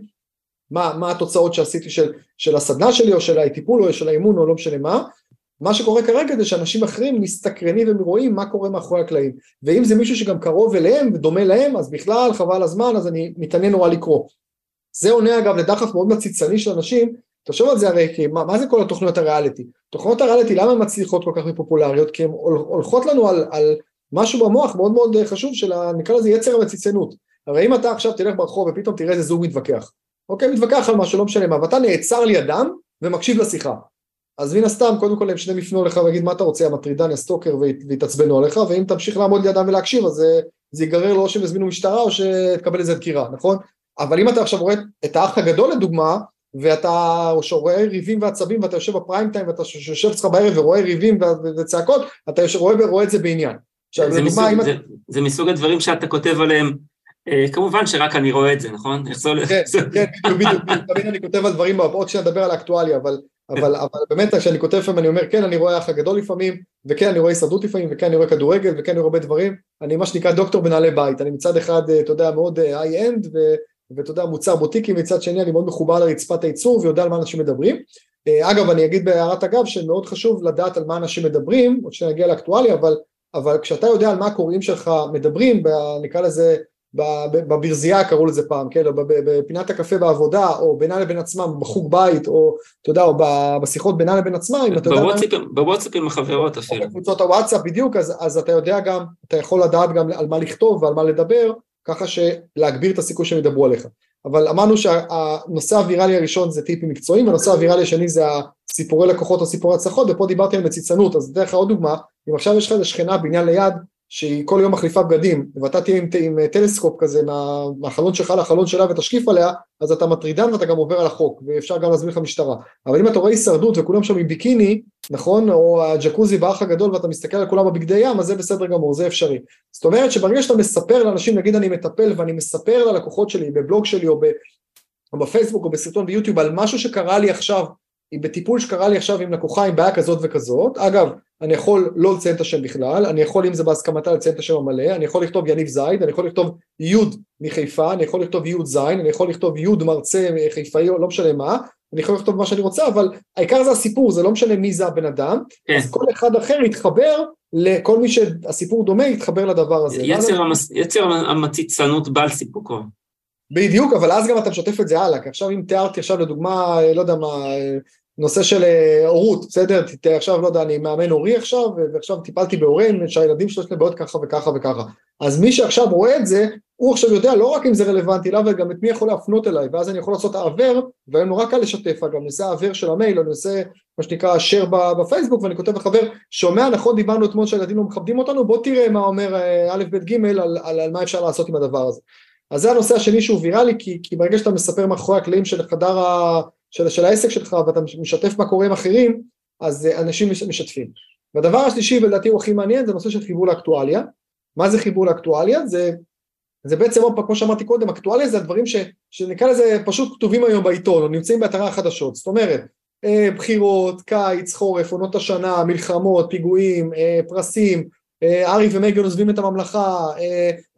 מה, מה התוצאות שעשיתי של, של הסדנה שלי או של הטיפול או של האימון או לא משנה מה, מה שקורה כרגע זה שאנשים אחרים מסתקרנים ורואים מה קורה מאחורי הקלעים. ואם זה מישהו שגם קרוב אליהם ודומה להם אז בכלל חבל הזמן אז אני מתעניין נורא לקרוא. זה עונה אגב לדחף מאוד מציצני של אנשים תחשוב על זה הרי כי מה, מה זה כל התוכניות הריאליטי? תוכניות הריאליטי למה הן מצליחות כל כך מפופולריות? כי הן הולכות לנו על, על משהו במוח מאוד מאוד חשוב של נקרא לזה יצר המציצנות הרי אם אתה עכשיו תלך ברחוב ופתאום תראה איזה זוג מתווכח אוקיי מתווכח על משהו לא משנה מה ואתה נעצר לידם ומקשיב לשיחה אז מן הסתם קודם כל הם שניהם יפנו לך ויגיד מה אתה רוצה המטרידן הסטוקר ויתעצבנו עליך ואם תמשיך לעמוד לידם ולהקשיב אז זה, זה ייגרר לו או שהם יזמינו משטרה או שתקבל איזה דקירה נכון אבל אם אתה עכשיו רואה את האח הגדול לדוגמה ואתה רואה ריבים ועצבים ואתה יושב בפריים טיים ואתה יושב אצלך בערב ורואה ריבים וצעקות אתה יושב, רואה ורואה את זה בעניין. עכשיו, זה, מסוג, זה. זה מסוג הדברים שאתה כותב עליהם אה, כמובן שרק אני רואה את זה, נכון? כן, כן, בדיוק, תמיד אני כותב על דברים, עוד שניה נדבר על האקטואליה, אבל אבל, אבל באמת כשאני כותב לפעמים אני אומר כן אני רואה האח הגדול לפעמים וכן אני רואה הישרדות לפעמים וכן אני רואה כדורגל וכן אני רואה הרבה דברים אני מה שנקרא דוקטור בנעלי בית אני מצד אחד אה, אתה יודע מאוד איי-אנד אה, ואתה יודע מוצר בוטיקי מצד שני אני מאוד מחובר לרצפת הייצור ויודע על מה אנשים מדברים. אה, אגב אני אגיד בהערת אגב שמאוד חשוב לדעת על מה אנשים מדברים עוד שנגיע לאקטואליה אבל, אבל כשאתה יודע על מה הקוראים שלך מדברים נקרא לזה בברזייה קראו לזה פעם, כן, או בפינת הקפה בעבודה, או בינה לבין עצמם, בחוג בית, או אתה יודע, או בשיחות בינה לבין עצמם, אם אתה יודע... בוואטסאפ עם החברות אפילו. בקבוצות הוואטסאפ בדיוק, אז, אז אתה יודע גם, אתה יכול לדעת גם על מה לכתוב ועל מה לדבר, ככה שלהגביר את הסיכוי שהם ידברו עליך. אבל אמרנו שהנושא הוויראלי הראשון זה טיפים מקצועיים, והנושא הוויראלי השני זה הסיפורי לקוחות או סיפורי הצלחות, ופה דיברתי על מציצנות, אז אתן לך עוד דוגמה, אם עכשיו יש לך איזה שכנה בניין ליד, שהיא כל יום מחליפה בגדים, ואתה תהיה עם, עם טלסקופ כזה מה, מהחלון שלך לחלון שלה ותשקיף עליה, אז אתה מטרידן ואתה גם עובר על החוק, ואפשר גם להזמין לך משטרה. אבל אם אתה רואה הישרדות וכולם שם עם ביקיני, נכון, או הג'קוזי באח הגדול ואתה מסתכל על כולם בבגדי ים, אז זה בסדר גמור, זה אפשרי. זאת אומרת שברגע שאתה מספר לאנשים, נגיד אני מטפל ואני מספר ללקוחות שלי בבלוג שלי או, ב, או בפייסבוק או בסרטון ביוטיוב על משהו שקרה לי עכשיו, בטיפול שקרה לי עכשיו עם לקוחה עם בעיה כזאת וכזאת, אגב, אני יכול לא לציין את השם בכלל, אני יכול אם זה בהסכמתה לציין את השם המלא, אני יכול לכתוב יניב זייד, אני יכול לכתוב יוד מחיפה, אני יכול לכתוב יוד זין, אני יכול לכתוב יוד מרצה חיפאי או לא משנה מה, אני יכול לכתוב מה שאני רוצה, אבל העיקר זה הסיפור, זה לא משנה מי זה הבן אדם, כן. אז כל אחד אחר יתחבר לכל מי שהסיפור דומה, יתחבר לדבר הזה. יצר, המס... יצר המציצנות בעל סיפוקו. בדיוק, אבל אז גם אתה משתף את זה הלאה, כי עכשיו אם תיארתי עכשיו לדוגמה, לא יודע מה, נושא של אה, הורות, בסדר? עכשיו, לא יודע, אני מאמן הורי עכשיו, ועכשיו טיפלתי בהורים שהילדים שלו יש להם בעיות ככה וככה וככה. אז מי שעכשיו רואה את זה, הוא עכשיו יודע לא רק אם זה רלוונטי לה, וגם את מי יכול להפנות אליי, ואז אני יכול לעשות העבר, והיום נורא קל לשתף, אגב, נעשה העבר של המייל, או נעשה מה שנקרא share בפייסבוק, ואני כותב לחבר, שומע, נכון, דיברנו אתמול שהילדים לא מכבדים אותנו, בוא תראה מה אומר אה, א', ב', ג', על, על, על מה אפשר לעשות עם הדבר הזה. אז זה הנושא השני שהוא ויראלי, כי, כי ברגע שאתה מספר מאחורי הקלעים של חדר ה... של, של העסק שלך ואתה משתף מה קורה עם אחרים, אז אנשים משתפים. והדבר השלישי ולדעתי הוא הכי מעניין זה נושא של חיבור לאקטואליה. מה זה חיבור לאקטואליה? זה, זה בעצם עוד פעם, כמו שאמרתי קודם, אקטואליה זה הדברים ש, שנקרא לזה פשוט כתובים היום בעיתון או נמצאים באתרי החדשות. זאת אומרת, אה, בחירות, קיץ, חורף, עונות השנה, מלחמות, פיגועים, אה, פרסים, אה, ארי ומגן עוזבים את הממלכה,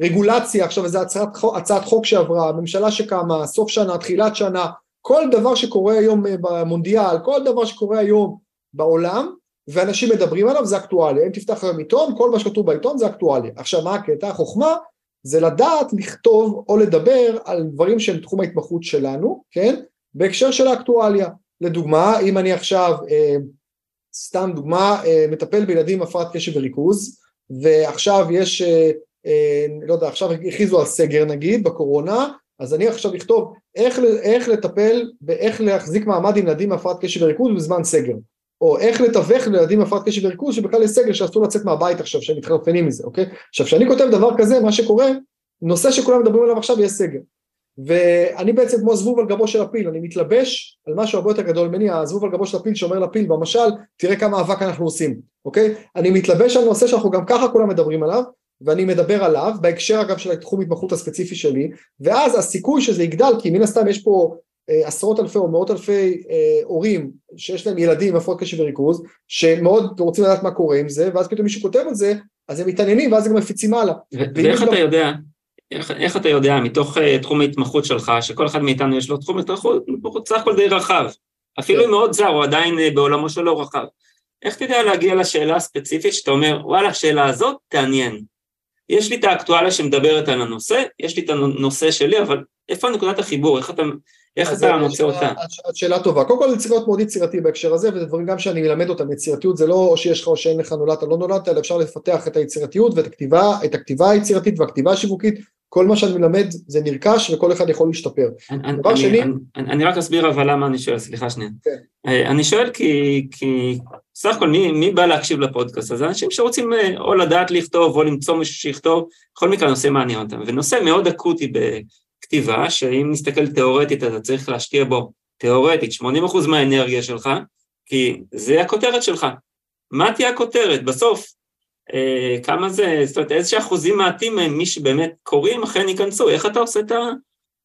רגולציה, עכשיו איזו הצעת, הצעת חוק שעברה, ממשלה שקמה, סוף שנה, תחילת שנה, כל דבר שקורה היום במונדיאל, כל דבר שקורה היום בעולם, ואנשים מדברים עליו זה אקטואלי, אם תפתח היום עיתון, כל מה שכתוב בעיתון זה אקטואלי. עכשיו מה הקטע? החוכמה זה לדעת לכתוב או לדבר על דברים שהם תחום ההתמחות שלנו, כן? בהקשר של האקטואליה. לדוגמה, אם אני עכשיו, אה, סתם דוגמה, אה, מטפל בילדים עם הפרעת קשב וריכוז, ועכשיו יש, אה, אה, לא יודע, עכשיו הכריזו על סגר נגיד בקורונה, אז אני עכשיו אכתוב איך, איך לטפל ואיך להחזיק מעמד עם ילדים עם הפרעת קשב וריכוז בזמן סגר. או איך לתווך לילדים עם הפרעת קשב וריכוז שבכלל יש סגר שאסור לצאת מהבית עכשיו, שהם מתחרפנים מזה, אוקיי? עכשיו, כשאני כותב דבר כזה, מה שקורה, נושא שכולם מדברים עליו עכשיו, יש סגר. ואני בעצם כמו זבוב על גבו של הפיל, אני מתלבש על משהו הרבה יותר גדול ממני, הזבוב על גבו של הפיל שאומר לפיל במשל, תראה כמה אבק אנחנו עושים, אוקיי? אני מתלבש על נושא שאנחנו גם ככה כולם מדברים עליו, ואני מדבר עליו, בהקשר אגב של התחום התמחות הספציפי שלי, ואז הסיכוי שזה יגדל, כי מן הסתם יש פה אה, עשרות אלפי או מאות אלפי אה, הורים שיש להם ילדים עם הפרעות קשב וריכוז, שמאוד רוצים לדעת מה קורה עם זה, ואז פתאום מישהו כותב על זה, אז הם מתעניינים ואז הם מפיצים הלאה. ואיך אתה לא... יודע, איך, איך אתה יודע מתוך uh, תחום ההתמחות שלך, שכל אחד מאיתנו יש לו תחום התמחות סך הכל די רחב, אפילו אם כן. מאוד זר, הוא עדיין uh, בעולמו שלו רחב. איך אתה יודע להגיע לשאלה הספציפית שאתה אומר, וואלה, השאלה הזאת תעניין. יש לי את האקטואליה שמדברת על הנושא, יש לי את הנושא שלי, אבל איפה נקודת החיבור? איך אתה, איך אתה מוצא אותה? שאלה טובה. קודם כל צריך להיות מאוד יצירתי בהקשר הזה, וזה דברים גם שאני מלמד אותם, יצירתיות זה לא או שיש לך או שאין לך נולדת לא נולדת, אלא אפשר לפתח את היצירתיות ואת הכתיבה, את הכתיבה היצירתית והכתיבה השיווקית, כל מה שאני מלמד זה נרכש וכל אחד יכול להשתפר. דבר שני... אני רק אסביר אבל למה אני שואל, סליחה שנייה. כן. אה, אני שואל כי, כי סך הכל מי, מי בא להקשיב לפודקאסט הזה? אנשים שרוצים אה, או לדעת לכתוב או למצוא מישהו שיכתוב, בכל מקרה הנושא מעניין אותם. ונושא מאוד אקוטי בכתיבה, שאם נסתכל תיאורטית אתה צריך להשקיע בו תיאורטית 80% מהאנרגיה שלך, כי זה הכותרת שלך. מה תהיה הכותרת? בסוף, כמה זה, זאת אומרת, איזה אחוזים מעטים הם מי שבאמת קוראים, אכן ייכנסו, איך אתה עושה את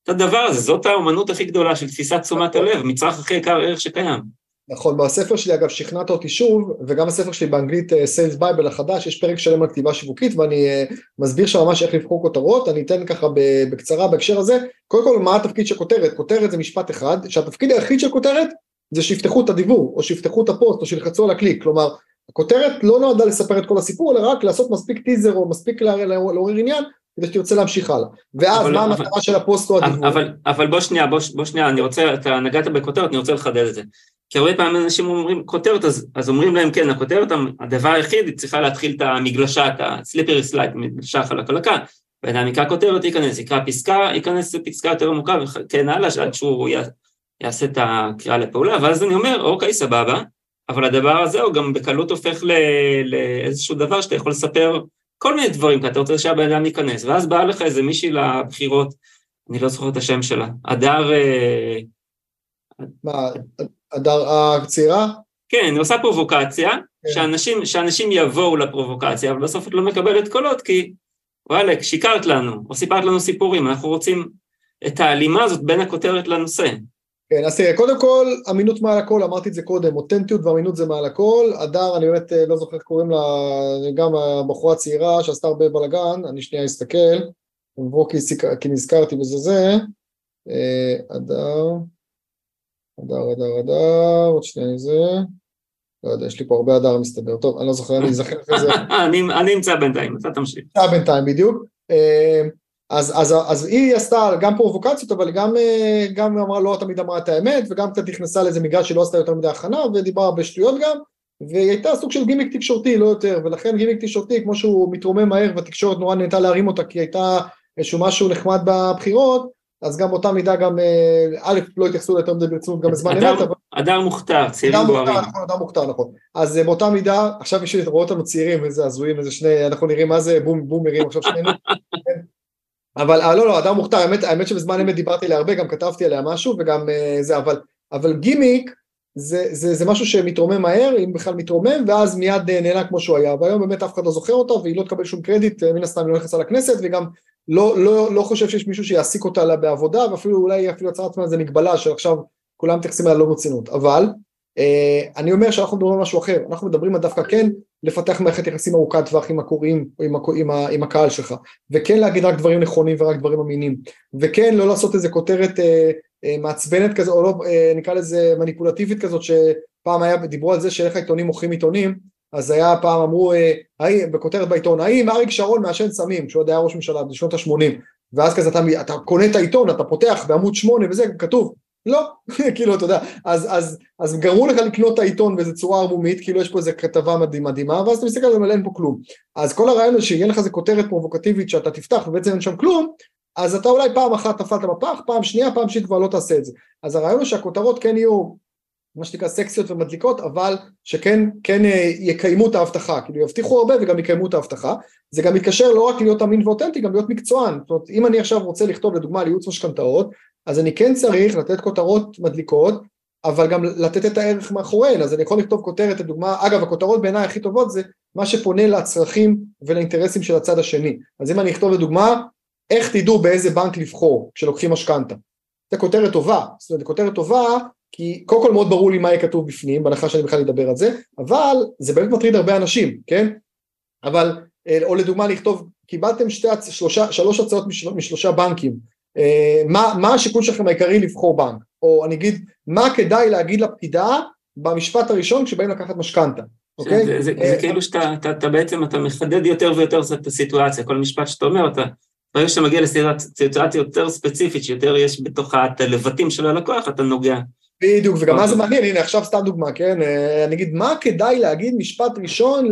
הדבר הזה? זאת האומנות הכי גדולה של תפיסת תשומת הלב, מצרך הכי יקר ערך שקיים. נכון, בספר שלי אגב שכנע אותי שוב, וגם בספר שלי באנגלית Sales אה, Bible החדש, יש פרק שלם על כתיבה שיווקית ואני אה, מסביר שם ממש איך לבחור כותרות, אני אתן ככה בקצרה בהקשר הזה, קודם כל מה התפקיד של כותרת, כותרת זה משפט אחד, שהתפקיד היחיד של כותרת זה שיפתחו את הדיוור, או שיפתחו את הפוסט, או שילחצו על הקליק, כלומר הכותרת לא נועדה לספר את כל הסיפור, אלא רק לעשות מספיק טיזר או מספיק לעורר עניין, כדי שתרצה להמשיך הלאה. ואז אבל, מה אבל, המטרה של הפוסט או הדיוור? אבל, אבל בוא שנייה, בוא, בוא שנייה, אני רוצה, אתה נגעת בכותרת, אני רוצה לחדד את זה. כי הרבה פעמים אנשים אומרים כותרת, אז, אז אומרים להם כן, הכותרת, הדבר היחיד, היא צריכה להתחיל את המגלשה, את ה slippery slide, מגלשה חלקלקה, בן אדם יקרא כותרת, ייכנס, יקרא פסקה, ייכנס לפסקה יותר עמוקה, וכן הלאה, עד שהוא יעשה את הקריאה לפעולה, ואז אני אומר, אוקיי, סבבה, אבל הדבר הזה הוא גם בקלות הופך לאיזשהו דבר שאתה יכול לספר כל מיני דברים, כי אתה רוצה שהבן אדם ייכנס, ואז באה לך איזה מישהי לבחירות, אני לא זוכר את השם שלה, הדר... אה, מה, הדר הצעירה? כן, היא עושה פרובוקציה, כן. שאנשים, שאנשים יבואו לפרובוקציה, אבל בסוף את לא מקבלת קולות, כי וואלק, שיקרת לנו, או סיפרת לנו סיפורים, אנחנו רוצים את ההלימה הזאת בין הכותרת לנושא. כן, אז תראה, קודם כל, אמינות מעל הכל, אמרתי את זה קודם, אותנטיות ואמינות זה מעל הכל, הדר, אני באמת אה, לא זוכר איך קוראים לה, גם הבחורה הצעירה שעשתה הרבה בלאגן, אני שנייה אסתכל, נבוא כי, כי נזכרתי בזה זה, אה, הדר, הדר, הדר, הדר, עוד שנייה זה, לא יודע, יש לי פה הרבה הדר מסתבר, טוב, אני לא זוכר, אני אזכר אחרי זה. אני אמצא בינתיים, אתה תמשיך. אתה בינתיים, בדיוק. אז, אז, אז היא עשתה גם פרובוקציות, אבל גם, אה, גם אמרה, לא תמיד אמרה את האמת, וגם קצת נכנסה לאיזה מגרש שלא עשתה יותר מדי הכנה, ודיברה בשטויות גם, והיא הייתה סוג של גימיק תקשורתי, לא יותר, ולכן גימיק תקשורתי, כמו שהוא מתרומם מהר, והתקשורת נורא נהנתה להרים אותה, כי הייתה איזשהו משהו נחמד בבחירות, אז גם באותה מידה גם, אה, א', לא התייחסו ליותר מדי ברצינות גם בזמן אמת, אבל... אדר מוכתר, צעירים גוארים. נכון, אדר מוכתר, נכון. אז אה, באותה מידה, עכשיו מי שרואה אותנו צעירים, איזה הזויים, איזה שני, אנחנו נראים מה זה בום, בומרים עכשיו שנינו. אבל אה, לא, לא, אדם מוכתר, האמת, האמת שבזמן אמת דיברתי עליה הרבה, גם כתבתי עליה משהו, וגם אה, זה, אבל, אבל גימיק זה, זה, זה משהו שמתרומם מהר, אם בכלל מתרומם, ואז מיד אה, נהנה כמו שהוא היה, והיום באמת אף אחד לא זוכר אותו, והיא לא תקבל שום קרדיט, מן הסתם היא לא נכנסה לכנסת, וגם לא, לא, לא חושב שיש מישהו שיעסיק אותה בעבודה, ואפילו אולי אפילו יצרה עצמה איזה מגבלה שעכשיו כולם מתייחסים אליה לא ברצינות, אבל אה, אני אומר שאנחנו מדברים על משהו אחר, אנחנו מדברים על דווקא כן לפתח מערכת יחסים ארוכת טווח עם הקוראים או עם, עם, עם הקהל שלך, וכן להגיד רק דברים נכונים ורק דברים אמינים, וכן לא לעשות איזה כותרת אה, אה, מעצבנת כזו, או לא, אה, נקרא לזה מניפולטיבית כזאת, שפעם היה, דיברו על זה שאיך העיתונים מוכרים עיתונים, אז היה פעם אמרו, אה, בכותרת בעיתון, האם אריק שרון מעשן סמים, כשהוא עוד היה ראש ממשלה בשנות ה-80, ואז כזה אתה, אתה קונה את העיתון, אתה פותח בעמוד 8 וזה, כתוב, לא, כאילו, אתה יודע, אז, אז, אז גרמו לך לקנות את העיתון באיזה צורה ערמומית, כאילו יש פה איזה כתבה מדהימה, מדהימה, ואז אתה מסתכל על זה, אבל אין פה כלום. אז כל הרעיון הוא שיהיה לך איזה כותרת פרובוקטיבית שאתה תפתח ובעצם אין שם כלום, אז אתה אולי פעם אחת נפלת בפח, פעם שנייה, פעם שלישית כבר לא תעשה את זה. אז הרעיון הוא שהכותרות כן יהיו מה שנקרא סקסיות ומדליקות, אבל שכן כן אה, יקיימו את ההבטחה, כאילו יבטיחו הרבה וגם יקיימו את ההבטחה. זה גם מתקשר לא רק להיות אמין ואותנטי, גם להיות מקצוען. זאת אומרת, אם אני עכשיו רוצה לכתוב לדוגמה על ייעוץ משכנתאות, אז אני כן צריך לתת כותרות מדליקות, אבל גם לתת את הערך מאחוריהן, אז אני יכול לכתוב כותרת, לדוגמה, אגב, הכותרות בעיניי הכי טובות זה מה שפונה לצרכים ולאינטרסים של הצד השני. אז אם אני אכתוב לדוגמה, איך תדעו באיזה בנק לבחור כשלוקחים משכנתה? זו כותרת טובה, זאת אומרת, כותרת טובה כי קודם כל מאוד ברור לי מה יהיה כתוב בפנים, בהנחה שאני בכלל אדבר על זה, אבל זה באמת מטריד הרבה אנשים, כן? אבל, אה, או לדוגמה לכתוב, קיבלתם שתי, שלושה, שלוש הצעות משל, משלושה בנקים, מה, מה השיקול שלכם העיקרי לבחור בנק? או אני אגיד, מה כדאי להגיד לפקידה במשפט הראשון כשבאים לקחת משכנתה, אוקיי? זה, זה, זה כאילו שאתה אתה, אתה בעצם, אתה מחדד יותר ויותר את הסיטואציה, כל משפט שאתה אומר, אתה ברגע שאתה מגיע לסיטואציה יותר ספציפית, שיותר יש בתוכה את הלבטים של הלקוח, אתה נוגע. בדיוק, וגם מה זה מעניין, הנה עכשיו סתם דוגמה, כן? אה, אני אגיד, מה כדאי להגיד משפט ראשון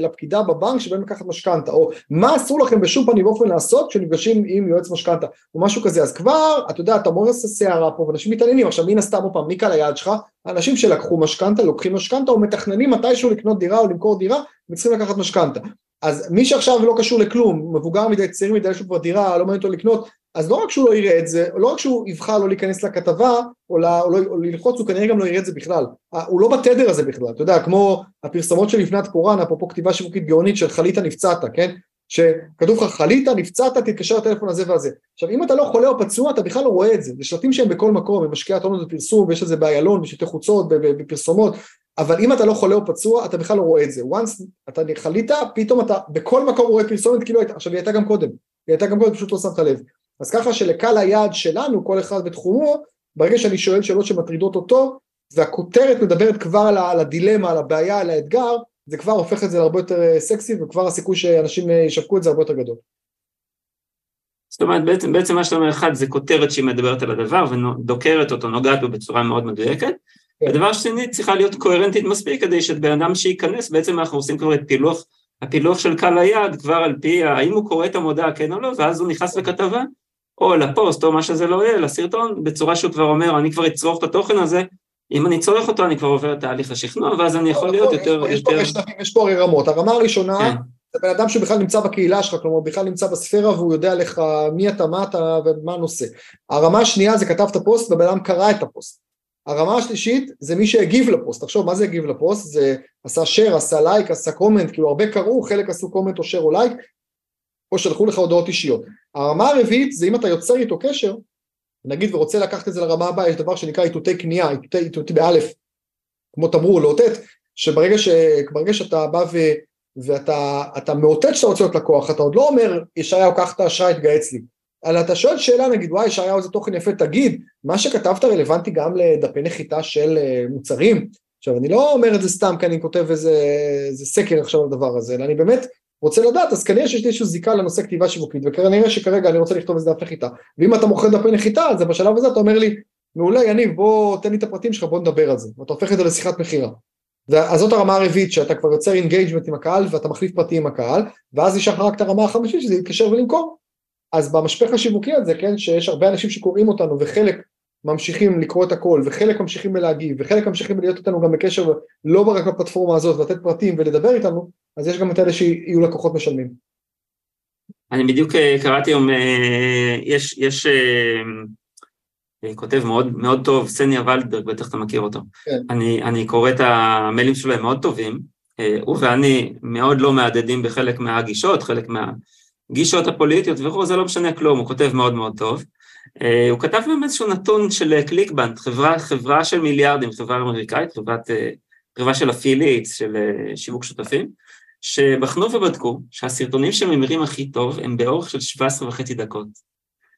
לפקידה בבנק שבאים לקחת משכנתה, או מה אסור לכם בשום פנים ואופן לעשות כשנפגשים עם יועץ משכנתה, או משהו כזה, אז כבר, אתה יודע, אתה מורס את הסערה פה, ואנשים מתעניינים, עכשיו מן הסתם, עוד פעם, מי קל היעד שלך? אנשים שלקחו משכנתה, לוקחים משכנתה, או מתכננים מתישהו לקנות דירה או למכור דירה, וצריכים לקחת משכנתה. אז מי שעכשיו לא קשור לכלום, מבוגר מדי, צעיר מדי, יש לו כבר דירה, לא מעניין אותו לקנות, אז לא רק שהוא לא יראה את זה, לא רק שהוא יבחר לא להיכנס לכתבה או, לא, או, לא, או ללחוץ, הוא כנראה גם לא יראה את זה בכלל. הוא לא בתדר הזה בכלל, אתה יודע, כמו הפרסמות של לפנת קוראן, אפרופו כתיבה שיווקית גאונית של חלית נפצעת, כן? שכתוב לך חלית נפצעת, תתקשר לטלפון הזה והזה. עכשיו אם אתה לא חולה או פצוע, אתה בכלל לא רואה את זה, זה שלטים שהם בכל מקום, הם משקיע טונות בפרסום, ויש את זה באיילון, בשלטי חוצות, בפרסומות, אבל אם אתה לא חולה או פצוע, אתה בכלל לא רואה את זה. once אתה חלית, פתאום אתה בכל מקום רואה פרסומת כאילו הייתה, עכשיו היא הייתה גם קודם, היא הייתה גם קודם, פשוט לא שמת לב. אז ככה שלקהל היעד שלנו, כל אחד בתחומו, ברגע שאני שואל שאלות שמטרידות אותו, והכותרת מדברת כבר על הדילמה, על הבעיה, על האתגר, זה כבר הופך את זה להרבה יותר אה, סקסי, וכבר הסיכוי שאנשים אה, ישווקו את זה הרבה יותר גדול. זאת אומרת, בעצם, בעצם מה שאתה אומר, אחד, זה כותרת שהיא מדברת על הדבר ודוקרת אותו, נוגעת בו בצורה מאוד מדויקת. כן. ודבר שני, צריכה להיות קוהרנטית מספיק כדי שבן אדם שייכנס, בעצם אנחנו עושים כבר את פילוח, הפילוח של קהל היעד, כבר על פי האם הוא קורא את המודעה כן או לא, ואז הוא נכנס לכתבה, או לפוסט, או מה שזה לא יהיה, לסרטון, בצורה שהוא כבר אומר, אני כבר אצרוך את התוכן הזה, אם אני צורך אותו, אני כבר עובר את תהליך השכנוע, ואז אני יכול להיות יותר... יש פה הרי רמות, הרמה הראשונה, כן. זה בן אדם שבכלל נמצא בקהילה שלך, כלומר בכלל נמצא בספירה והוא יודע לך מי אתה, מה אתה ומה הנושא. הרמה השנייה זה כתב את הפוסט ובן אדם קרא את הפוסט. הרמה השלישית זה מי שהגיב לפוסט, תחשוב מה זה הגיב לפוסט, זה עשה share, עשה לייק, עשה comment, כאילו הרבה קראו, חלק עשו comment או share או לייק, או שלחו לך הודעות אישיות. הרמה הרביעית זה אם אתה יוצר איתו קשר, נגיד ורוצה לקחת את זה לרמה הבאה, יש דבר שנקרא איתותי קנייה, איתותי, איתותי באלף, כמו תמרור, לאותת, שברגע ש, שאתה בא ו, ואתה מאותת שאתה רוצה להיות לקוח, אתה עוד לא אומר, ישעיהו קח את האשראי, תגייס לי. אלא אתה שואל שאלה, נגיד, וואי, ישעיהו איזה תוכן יפה, תגיד, מה שכתבת רלוונטי גם לדפי נחיתה של אה, מוצרים? עכשיו, אני לא אומר את זה סתם כי אני כותב איזה סקר עכשיו על הדבר הזה, אלא אני באמת רוצה לדעת, אז כנראה שיש לי איזושהי זיקה לנושא כתיבה שיווקית, וכנראה שכרגע אני רוצה לכתוב איזה דף נחיתה, ואם אתה מוכר דפי נחיתה, אז בשלב הזה אתה אומר לי, מעולה, יניב, בוא תן לי את הפרטים שלך, בוא נדבר על זה, ואתה הופך את זה לשיחת מכירה. אז זאת הרמה הרביעית, שאתה כבר יוצר engagement עם הקהל, ואתה מחליף פרטים עם הקהל, ואז נשאר לך רק את הרמה החמישית, שזה להתקשר ולמכור. אז במשפך השיווקי הזה, כן, שיש הרבה אנשים שקוראים אותנו, וחלק ממשיכים לקרוא את הכל, וחלק ממשיכים בלהגיב, וחלק ממשיכים להיות איתנו גם בקשר, לא רק בפלטפורמה הזאת, ולתת פרטים ולדבר איתנו, אז יש גם את אלה שיהיו לקוחות משלמים. אני בדיוק קראתי היום, יש, יש כותב מאוד, מאוד טוב, סניה ולדברג, בטח אתה מכיר אותו. כן. אני, אני קורא את המיילים שלו, הם מאוד טובים. הוא ואני מאוד לא מהדהדים בחלק מהגישות, חלק מהגישות הפוליטיות וכו', זה לא משנה כלום, הוא כותב מאוד מאוד טוב. הוא כתב גם איזשהו נתון של קליקבנט, חברה, חברה של מיליארדים, חברה אמריקאית, חברת, חברה של אפילייטס, של שיווק שותפים, שבחנו ובדקו שהסרטונים שממירים הכי טוב הם באורך של 17 וחצי דקות.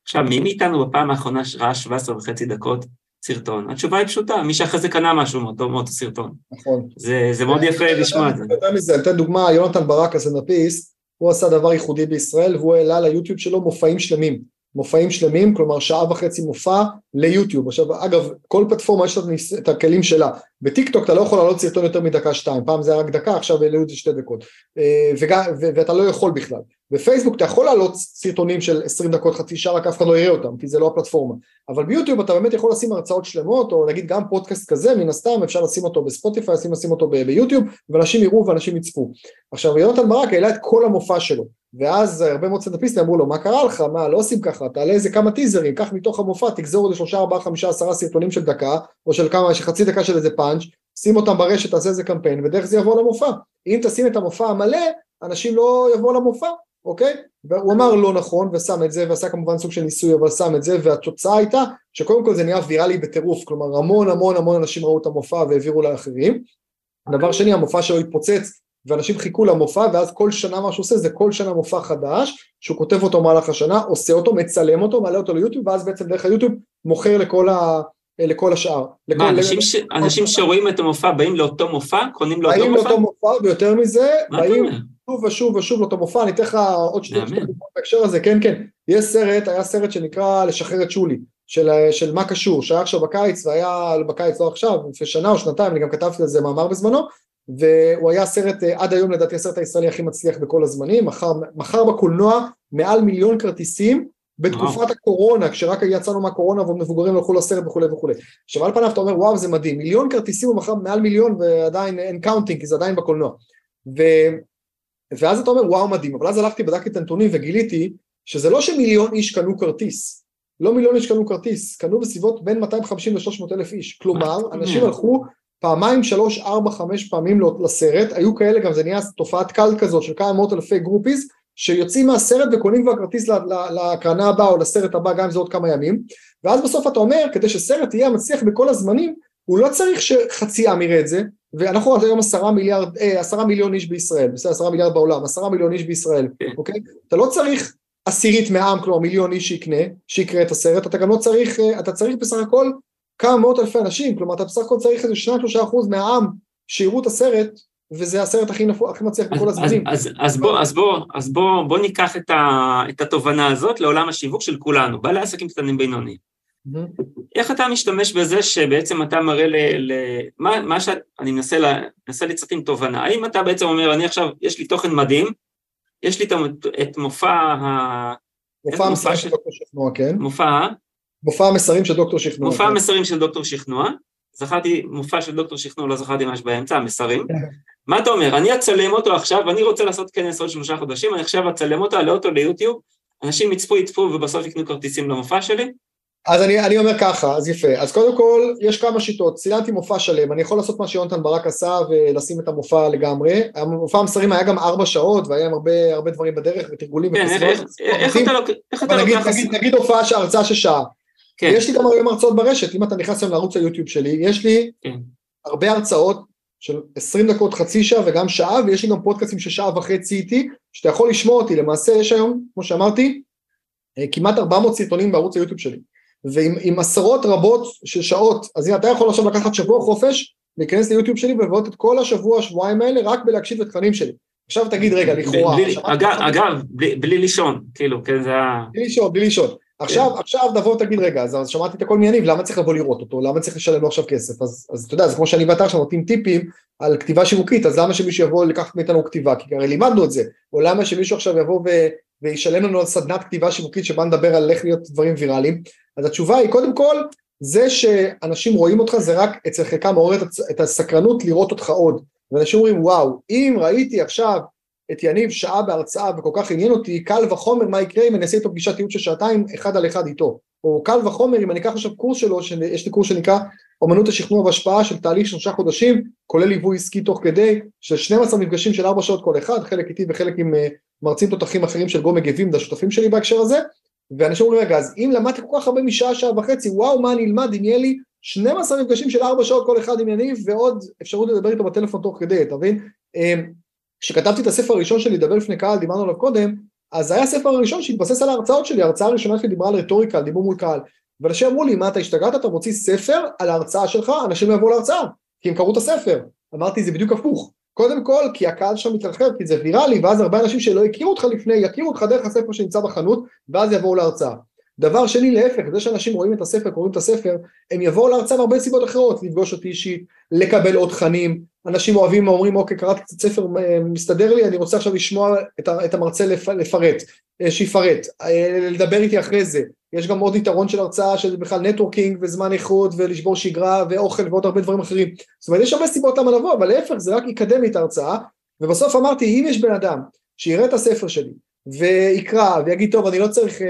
עכשיו, מי מאיתנו בפעם האחרונה ראה 17 וחצי דקות סרטון? התשובה היא פשוטה, מי שאחרי זה קנה משהו מאותו, מאותו סרטון. נכון. זה, זה מאוד יפה לשמוע את זה. יותר מזה, אני אתן דוגמה, יונתן ברק הסנדאפיסט, הוא עשה דבר ייחודי בישראל, והוא העלה ליוטיוב שלו מופעים שלמים. מופעים שלמים, כלומר שעה וחצי מופע ליוטיוב. עכשיו, אגב, כל פלטפורמה יש את הכלים שלה. בטיק טוק אתה לא יכול לעלות סרטון יותר מדקה שתיים, פעם זה היה רק דקה, עכשיו העלו את זה שתי דקות. אה, וגם, ואתה לא יכול בכלל. בפייסבוק אתה יכול לעלות סרטונים של 20 דקות, חצי שעה, רק אף אחד לא יראה אותם, כי זה לא הפלטפורמה. אבל ביוטיוב אתה באמת יכול לשים הרצאות שלמות, או נגיד גם פודקאסט כזה, מן הסתם אפשר לשים אותו בספוטיפיי, לשים, לשים אותו ביוטיוב, ואנשים יראו ואנשים יצפו. עכשיו, יונתן ברק העלה את כל המופע שלו, ואז הרבה מאוד סטנדאפיסטים אמרו לו, מה קרה לך, מה, לא עושים ככה, תעלה איזה כמה טיזרים, קח מתוך המופע, תגזור איזה שלושה, ארבעה, חמישה, עשרה סרטונים של דקה, או של כמה, חצי דקה של איזה פאנץ', שים אותם ברשת, תעשה איזה קמפיין, ודרך זה יבוא למופע. אם תשים את המופע המלא, אנשים לא יבואו למופע, אוקיי? והוא אמר לא נכון ושם את זה ועשה כמובן סוג של ניסוי אבל שם את זה והתוצאה הייתה שקודם כל זה נהיה ויראלי בטירוף כלומר המון המון המון אנשים ראו את המופע והעבירו לאחרים דבר שני המופע שלו התפוצץ ואנשים חיכו למופע ואז כל שנה מה שהוא עושה זה כל שנה מופע חדש שהוא כותב אותו במהלך השנה עושה אותו מצלם אותו מעלה אותו ליוטיוב ואז בעצם דרך היוטיוב מוכר לכל ה... לכל השאר. מה, אנשים, ש... אנשים שרואים את המופע באים לאותו מופע? קונים לאותו מופע? באים לאותו מופע, ויותר מזה, באים שוב ושוב ושוב לאותו מופע, אני אתן לך עוד שתי דקות בהקשר הזה, כן כן, יש סרט, היה סרט שנקרא לשחרר את שולי, של, של מה קשור, שהיה עכשיו בקיץ, והיה בקיץ לא עכשיו, לפני שנה או שנתיים, אני גם כתבתי על זה מאמר בזמנו, והוא היה סרט, אה, עד היום לדעתי הסרט הישראלי הכי מצליח בכל הזמנים, מכר, מכר בקולנוע מעל מיליון כרטיסים בתקופת הקורונה, כשרק יצאנו מהקורונה ועוד מבוגרים הלכו לסרט וכולי וכולי. עכשיו על פניו אתה אומר וואו זה מדהים, מיליון כרטיסים הוא מכר מעל מיליון ועדיין and counting כי זה עדיין בקולנוע. ו... ואז אתה אומר וואו מדהים, אבל אז הלכתי בדקתי את הנתונים וגיליתי שזה לא שמיליון איש קנו כרטיס, לא מיליון איש קנו כרטיס, קנו בסביבות בין 250 ל-300 אלף איש, כלומר אנשים הלכו פעמיים, שלוש, ארבע, חמש פעמים לסרט, היו כאלה גם זה נהיה תופעת cult כזאת של כמה מאות אלפי groupies שיוצאים מהסרט וקונים כבר כרטיס להקרנה הבאה או לסרט הבא גם אם זה עוד כמה ימים. ואז בסוף אתה אומר כדי שסרט יהיה מצליח בכל הזמנים הוא לא צריך שחצי עם יראה את זה ואנחנו היום עשרה מיליארד, אה, עשרה מיליון איש בישראל, בסדר עשרה מיליארד בעולם, עשרה מיליון איש בישראל, כן. אוקיי? אתה לא צריך עשירית מהעם, כלומר מיליון איש שיקנה, שיקרה את הסרט, אתה גם לא צריך, אה, אתה צריך בסך הכל כמה מאות אלפי אנשים, כלומר אתה בסך הכל צריך איזה שניים שלושה אחוז מהעם שיראו את הסרט וזה הסרט הכי, נפו, הכי מצליח בכל הזמנים. אז, אז, אז, בוא, אז, בוא, אז בוא, בוא ניקח את, ה, את התובנה הזאת לעולם השיווק של כולנו, בעלי עסקים קטנים בינוניים. איך אתה משתמש בזה שבעצם אתה מראה ל... ל מה, מה שאני מנסה, לה, מנסה לצאת עם תובנה, האם אתה בעצם אומר, אני עכשיו, יש לי תוכן מדהים, יש לי את, את מופע ה... מופע המסרים של דוקטור שכנוע, כן. מופע? מופע המסרים של דוקטור שכנוע. מופע כן. המסרים של דוקטור שכנוע, זכרתי מופע של דוקטור שכנוע, לא זכרתי מה יש באמצע, המסרים. מה אתה אומר? אני אצלם אותו עכשיו, אני רוצה לעשות כנס עוד שלושה חודשים, אני עכשיו אצלם אותו, אעלה אותו ליוטיוב, אנשים יצפו, יצפו ובסוף יקנו כרטיסים למופע שלי, אז אני, אני אומר ככה, אז יפה, אז קודם כל יש כמה שיטות, צילמתי מופע שלם, אני יכול לעשות מה שיונתן ברק עשה ולשים את המופע לגמרי, המופע המסרים היה גם ארבע שעות והיה עם הרבה, הרבה דברים בדרך ותרגולים כן, איך, איך לוקח, איך אתה לוקח... נגיד, נגיד הופעה, הרצאה של שעה, כן. יש לי גם היום הרצאות ברשת, אם אתה נכנס היום לערוץ היוטיוב שלי, יש לי כן. הרבה הרצאות של עשרים דקות, חצי שעה וגם שעה, ויש לי גם פודקאסים של שעה וחצי איתי, שאתה יכול לשמוע אותי, למעשה יש היום, כמו שאמרתי, אה, כמעט 400 סרטונים בערוץ היוטיוב שלי. ועם עשרות רבות של שעות, אז הנה אתה יכול עכשיו לקחת שבוע חופש, להיכנס ליוטיוב שלי ולבנות את כל השבוע, שבועיים האלה רק בלהקשיב לתכנים שלי. עכשיו תגיד רגע, לכאורה... אגב, בלי לישון, כאילו, כן, זה ה... בלי לישון, בלי לישון. עכשיו, כן. עכשיו תבוא ותגיד רגע, אז, שמעתי את הכל מעניינים, למה צריך לבוא לראות אותו, למה צריך לשלם לו עכשיו כסף, אז, אז אתה יודע, זה כמו שאני ואתה עכשיו נותנים טיפים על כתיבה שיווקית, אז למה שמישהו יבוא לקחת מאיתנו כתיבה, כי הרי לימדנו את זה, או למה שמישהו עכשיו יבוא ו, וישלם לנו על סדנת כתיבה שיווקית שבה נדבר על איך להיות דברים ויראליים, אז התשובה היא קודם כל, זה שאנשים רואים אותך זה רק אצל חלקם מעורר את הסקרנות לראות אותך עוד, ואנשים אומרים וואו, אם ראיתי עכשיו את יניב שעה בהרצאה וכל כך עניין אותי, קל וחומר מה יקרה אם אני אעשה איתו פגישת ייעוץ של שעתיים אחד על אחד איתו. או קל וחומר אם אני אקח עכשיו קורס שלו, יש לי קורס שנקרא אומנות השכנוע והשפעה של תהליך שלושה חודשים, כולל ליווי עסקי תוך כדי, של 12 מפגשים של 4 שעות כל אחד, חלק איתי וחלק עם uh, מרצים תותחים אחרים של גו מגיבים, זה השותפים שלי בהקשר הזה, ואנשים אומרים רגע, אז אם למדתי כל כך הרבה משעה, שעה וחצי, וואו, מה אני אלמד אם יהיה לי 12 מפגשים של 4 שעות כל אחד עם יניב, ועוד אפשרות לדבר איתו בטלפון תוך כדי, אתה מבין? אמ, כשכתבתי את הספר הראשון שלי, לדבר לפני קהל, דיברנו עליו קודם, אז זה היה הספר הראשון שהתבסס על ההרצאות שלי, ההרצאה הראשונה שלי דיברה על רטוריקה, על דיבור מול קהל. ואנשים אמרו לי, מה אתה השתגעת, אתה מוציא ספר על ההרצאה שלך, אנשים לא יבואו להרצאה, כי הם קראו את הספר. אמרתי, זה בדיוק הפוך. קודם כל, כי הקהל שם מתרחב, כי זה ויראלי, ואז הרבה אנשים שלא הכירו אותך לפני, יכירו אותך דרך הספר שנמצא בחנות, ואז יבואו להרצאה. דבר שני, להפך, זה שאנשים רואים את הספר, קוראים את הספר, הם יבואו להרצאה מהרבה סיבות אחרות, לפגוש אותי אישית, לקבל עוד תכנים, אנשים אוהבים, אומרים, אוקיי, קראתי קצת ספר, אה, מסתדר לי, אני רוצה עכשיו לשמוע את המרצה לפרט, אה, שיפרט, אה, לדבר איתי אחרי זה, יש גם עוד יתרון של הרצאה שזה בכלל נטוורקינג וזמן איכות ולשבור שגרה ואוכל ועוד הרבה דברים אחרים. זאת אומרת, יש הרבה סיבות למה לבוא, אבל להפך, זה רק יקדם לי את ההרצאה, ובסוף אמרתי, אם יש בן אדם שיראה את הספר שלי, ויקרא ויגיד, טוב, אני לא צריך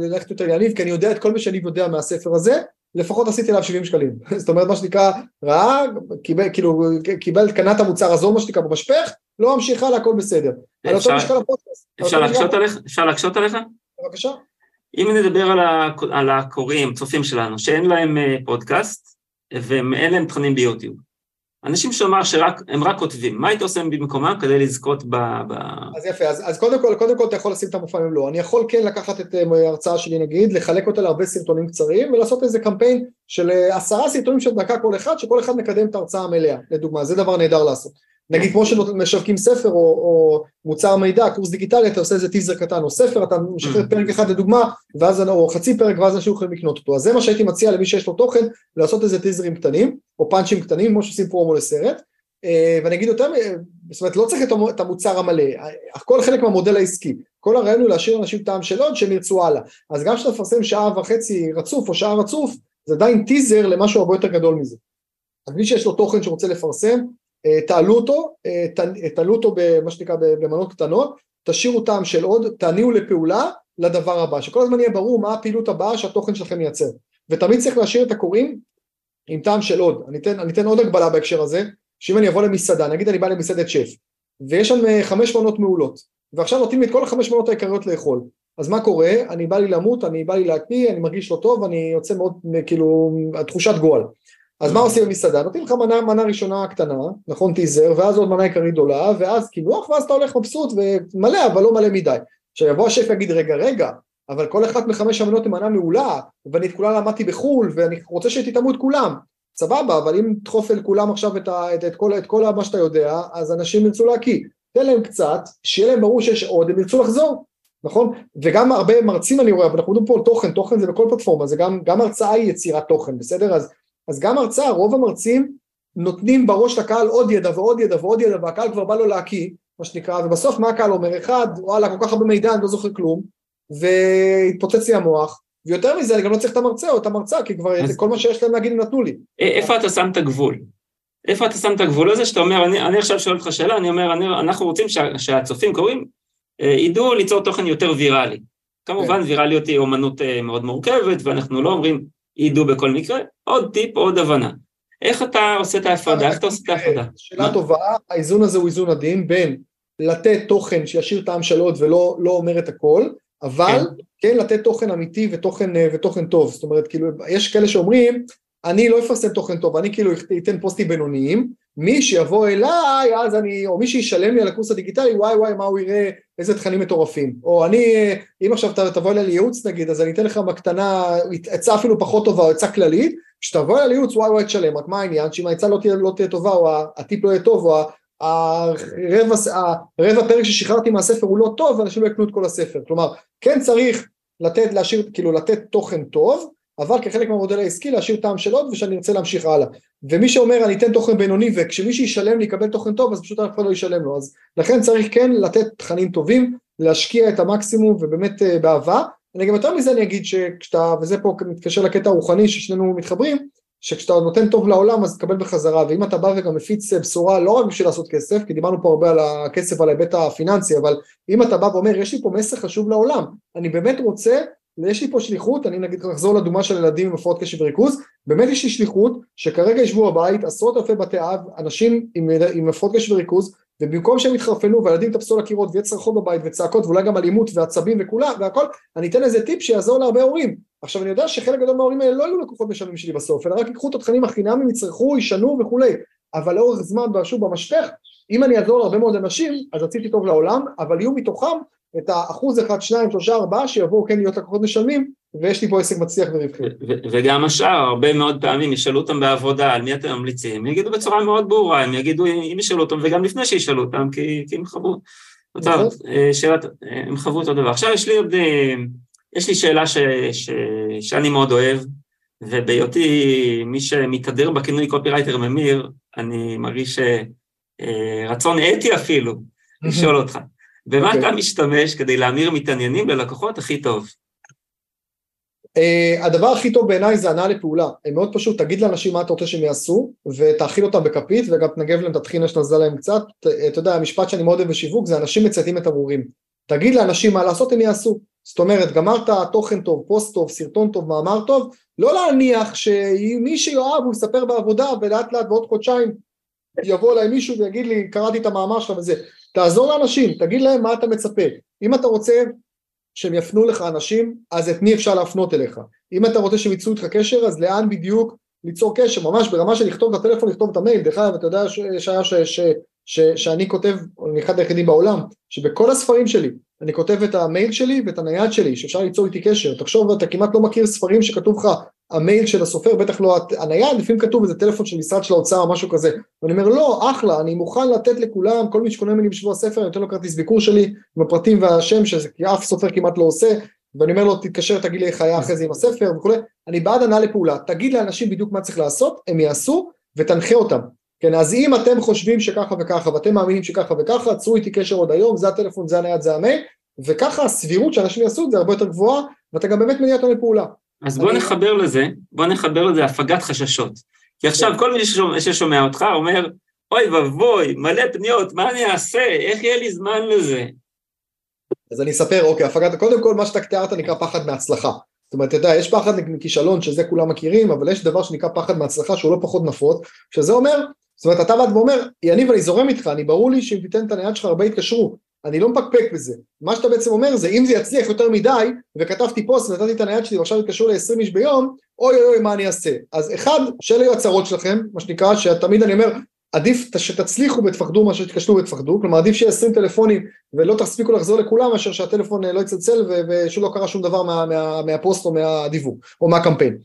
ללכת יותר להניב, כי אני יודע את כל מה שאני יודע מהספר הזה, לפחות עשיתי עליו 70 שקלים. זאת אומרת, מה שנקרא, ראה, קיבל, כאילו, קיבל, קנה את המוצר הזו, מה שנקרא, במשפך, לא ממשיך הלאה, הכל בסדר. אפשר, אפשר להקשות עליך? אפשר להקשות עליך? בבקשה. אם נדבר על, על הקוראים, צופים שלנו, שאין להם אה, פודקאסט, ואין להם תכנים ביוטיוב. אנשים שאומר שהם רק כותבים, מה היית עושה במקומם כדי לזכות ב... ב... אז יפה, אז, אז קודם כל, קודם כל אתה יכול לשים את המופע במלואו, אני יכול כן לקחת את אה, ההרצאה שלי נגיד, לחלק אותה להרבה סרטונים קצרים ולעשות איזה קמפיין של אה, עשרה סרטונים של דקה כל אחד, שכל אחד מקדם את ההרצאה המלאה, לדוגמה, זה דבר נהדר לעשות. נגיד כמו שמשווקים ספר או, או מוצר מידע, קורס דיגיטלי, אתה עושה איזה טיזר קטן או ספר, אתה משחרר פרק אחד לדוגמה, ואז, או חצי פרק ואז אנשים יכולים לקנות אותו. אז זה מה שהייתי מציע למי שיש לו תוכן, לעשות איזה טיזרים קטנים, או פאנצ'ים קטנים, כמו שעושים פרומו לסרט. אה, ואני אגיד יותר, זאת אומרת לא צריך את המוצר המלא, הכל חלק מהמודל העסקי, כל הרעיון הוא להשאיר אנשים טעם של עוד שהם ירצו הלאה, אז גם כשאתה מפרסם שעה וחצי רצוף או שעה רצוף, זה עדיין טיזר למשהו הרבה יותר גדול מזה. אז מי שיש לו תוכן שרוצה לפרסם, אה, תעלו אותו, אה, תעלו אותו במה שנקרא במנות קטנות, תשאירו טעם של עוד, תעניעו לפעולה לדבר הבא, שכל הזמן יהיה ברור מה הפעילות הבאה שהתוכן שלכם מייצר, ותמיד צריך להשאיר את הקוראים עם טעם של עוד, אני אתן, אני אתן עוד הגבלה בהקשר הזה, שאם אני אבוא למסעדה, נגיד אני בא למסעדת שף, ויש שם אה, חמש מנות מעולות, ועכשיו נותנים לי את כל החמש מנות העיקריות לאכול, אז מה קורה? אני בא לי למות, אני בא לי להקפיא, אני מרגיש לא טוב, אני יוצא מאוד, כאילו, תחושת גועל. אז מה עושים במסעדה? נותנים לך מנה, מנה ראשונה קטנה, נכון טיזר, ואז עוד מנה עיקרית גדולה, ואז קינוח, ואז אתה הולך מבסוט ומלא, אבל לא מלא מדי. עכשיו יבוא השף ויגיד, רגע, רגע, אבל כל אחת מחמש המנות היא מנה מעולה, ואני את כולה למדתי בחו"ל, ואני רוצה שתטעמו את כולם. סבבה, אבל אם תדחוף אל כולם עכשיו את, ה, את, את, כל, את כל מה שאתה יודע, אז אנשים ירצו להקיא. תן להם קצת, שיהיה להם ברור שיש עוד, הם ירצו לחזור, נכון? וגם הרבה מרצים אני רואה, אבל אנחנו מדברים פה על תוכן, תוכן זה בכל פלטפורמה, זה גם, גם הרצאה היא יצירת תוכן, בסדר? אז אז גם הרצאה, רוב המרצים נותנים בראש לקהל עוד ידע ועוד ידע ועוד ידע, והקהל כבר בא לו להקיא, מה שנקרא, ובסוף מה הקהל אומר? אחד, וואלה, כל כך הרבה מידע, אני לא זוכר כלום, והתפוצץ לי המוח, ויותר מזה, אני גם לא צריך את המרצה או את המרצה, כי כבר אז... כל מה שיש להם להגיד הם נתנו לי. איפה אתה שם את הגבול? איפה אתה שם את הגבול הזה שאתה אומר, אני, אני עכשיו שואל אותך שאלה, אני אומר, אני, אנחנו רוצים שה, שהצופים קוראים, אה, ידעו ליצור תוכן יותר ויראלי. כמובן כן. ויראליות היא אומנות אה, מאוד מורכבת, ואנחנו לא אומרים ידעו בכל מקרה, עוד טיפ, עוד הבנה. איך אתה עושה את ההפרדה? איך אתה עושה את ההפרדה? שאלה טובה, האיזון הזה הוא איזון עדין בין לתת תוכן שישאיר טעם של עוד ולא לא אומר את הכל, אבל כן. כן לתת תוכן אמיתי ותוכן, אה, ותוכן טוב, זאת אומרת כאילו יש כאלה שאומרים אני לא אפרסם תוכן טוב, אני כאילו אתן פוסטים בינוניים, מי שיבוא אליי, אז אני, או מי שישלם לי על הקורס הדיגיטלי, וואי וואי, מה הוא יראה, איזה תכנים מטורפים. או אני, אם עכשיו תבוא אליי לייעוץ נגיד, אז אני אתן לך בקטנה, עצה אפילו פחות טובה, או עצה כללית, כשתבוא אליי לייעוץ, וואי וואי, תשלם, רק מה העניין, שאם העצה לא תהיה, לא תהיה טובה, או הטיפ לא יהיה טוב, או הרבע, הרבע פרק ששחררתי מהספר הוא לא טוב, אנשים לא יקנו את כל הספר. כלומר, כן צריך לתת, להשאיר, כאילו לתת תוכן טוב, אבל כחלק מהמודל העסקי להשאיר טעם של עוד ושאני ארצה להמשיך הלאה. ומי שאומר אני אתן תוכן בינוני וכשמי שישלם לי יקבל תוכן טוב אז פשוט אף אחד לא ישלם לו. אז לכן צריך כן לתת תכנים טובים, להשקיע את המקסימום ובאמת uh, באהבה. אני גם יותר מזה אני אגיד שכשאתה, וזה פה מתקשר לקטע הרוחני ששנינו מתחברים, שכשאתה נותן טוב לעולם אז תקבל בחזרה, ואם אתה בא וגם מפיץ בשורה לא רק בשביל לעשות כסף, כי דיברנו פה הרבה על הכסף ועל ההיבט הפיננסי, אבל אם אתה בא ואומר יש לי פה מסר חשוב לעולם, אני באמת רוצה יש לי פה שליחות, אני נגיד נחזור לדוגמה של ילדים עם הפרעות קשב וריכוז, באמת יש לי שליחות שכרגע ישבו בבית עשרות אלפי בתי אב, אנשים עם, עם הפרעות קשב וריכוז, ובמקום שהם יתחרפנו והילדים יטפסו לקירות ויהיה צרחות בבית וצעקות ואולי גם אלימות ועצבים וכולה והכל, אני אתן איזה טיפ שיעזור להרבה הורים. עכשיו אני יודע שחלק גדול מההורים האלה לא יהיו לקוחות משלמים שלי בסוף, אלא רק ייקחו את התכנים החינמים, יצרכו, ישנו וכולי, אבל לאורך זמן, שוב במשפך, אם אני אעזור להרבה מאוד אנשים, אז רציתי טוב לעולם, אבל יהיו מתוכם את האחוז אחד, שניים, שלושה, ארבעה שיבואו כן להיות לקוחות משלמים, ויש לי פה עסק מצליח ורווחי. וגם השאר, הרבה מאוד פעמים ישאלו אותם בעבודה, על מי אתם ממליצים, יגידו בצורה מאוד ברורה, הם יגידו אם ישאלו אותם, וגם לפני שישאלו אותם, כי, כי הם חוו, אותה, נכון. אה, שאלת, אה, הם חוו אותו דבר. עכשיו יש לי עוד, אה, יש לי שאלה ש, ש, שאני מאוד אוהב, ובהיותי מי שמתהדר בכינוי קופירייטר ממיר, אני מרגיש רצון אתי אפילו לשאול אותך. במה okay. אוקיי. אתה משתמש כדי להמיר מתעניינים ללקוחות הכי טוב? Uh, הדבר הכי טוב בעיניי זה הנעה לפעולה, מאוד פשוט, תגיד לאנשים מה אתה רוצה שהם יעשו ותאכיל אותם בכפית וגם תנגב להם את הטחינה שנזלה להם קצת, אתה יודע המשפט שאני מאוד אוהב בשיווק זה אנשים מצייתים את הברורים, תגיד לאנשים מה לעשות הם יעשו, זאת אומרת גמרת תוכן טוב, פוסט טוב, סרטון טוב, מאמר טוב, לא להניח שמי שיואב הוא יספר בעבודה ולאט לאט בעוד חודשיים יבוא אליי מישהו ויגיד לי קראתי את המאמר שלך וזה, תעזור לאנשים, תגיד להם מה אתה מצפה. אם אתה רוצה שהם יפנו לך אנשים, אז את מי אפשר להפנות אליך. אם אתה רוצה שהם ייצאו איתך קשר, אז לאן בדיוק ליצור קשר, ממש ברמה של לכתוב את הטלפון, לכתוב את המייל. דרך אגב, אתה יודע שהיה ש, ש, ש, שאני כותב, אני אחד היחידים בעולם, שבכל הספרים שלי, אני כותב את המייל שלי ואת הנייד שלי, שאפשר ליצור איתי קשר. תחשוב, אתה כמעט לא מכיר ספרים שכתוב לך המייל של הסופר, בטח לא הנייד, לפעמים כתוב איזה טלפון של משרד של האוצר או משהו כזה. ואני אומר, לא, אחלה, אני מוכן לתת לכולם, כל מי שקונה ממני בשבוע הספר, אני נותן לו כרטיס ביקור שלי, עם הפרטים והשם, שאף סופר כמעט לא עושה, ואני אומר לו, תתקשר, תגיד לי איך היה אחרי זה עם הספר וכולי. אני בעד הנעה לפעולה, תגיד לאנשים בדיוק מה צריך לעשות, הם יעשו, ותנחה אותם. כן, אז אם אתם חושבים שככה וככה, ואתם מאמינים שככה וככה, עצרו איתי קשר עוד היום, זה הטלפון, זה הנייד, זה המייל, וככה הסבירות שאנשים יעשו את זה הרבה יותר גבוהה, ואתה גם באמת מניע אותם לפעולה. אז בוא נחבר לזה, בוא נחבר לזה הפגת חששות. כי עכשיו כן. כל מי ששומע, ששומע אותך אומר, אוי ואבוי, מלא פניות, מה אני אעשה? איך יהיה לי זמן לזה? אז אני אספר, אוקיי, הפגת, קודם כל מה שאתה תיארת נקרא פחד מהצלחה. זאת אומרת, אתה יודע, יש פחד מכישלון שזה כולם מכירים, אבל יש דבר שנקרא פחד מהצלחה שהוא לא פחות נפוץ, שזה אומר, זאת אומרת, אתה בא ואומר, יניב, אני זורם איתך, אני ברור לי שאם תיתן את הנייד שלך הרבה יתקשרו, אני לא מפקפק בזה. מה שאתה בעצם אומר זה אם זה יצליח יותר מדי, וכתבתי פוסט ונתתי את הנייד שלי ועכשיו התקשרו ל-20 איש ביום, אוי אוי אוי מה אני אעשה. אז אחד, שאלה יהיו הצהרות שלכם, מה שנקרא, שתמיד אני אומר, עדיף שתצליחו ותפחדו מאשר שתקשרו ותפחדו, כלומר עדיף שיהיה 20 טלפונים ולא תספיקו לחזור לכולם מאשר שהטלפון אה, לא יצלצל ושלא קרה שום דבר מה, מה, מהפוסט או מהדיוור או מהקמפיין.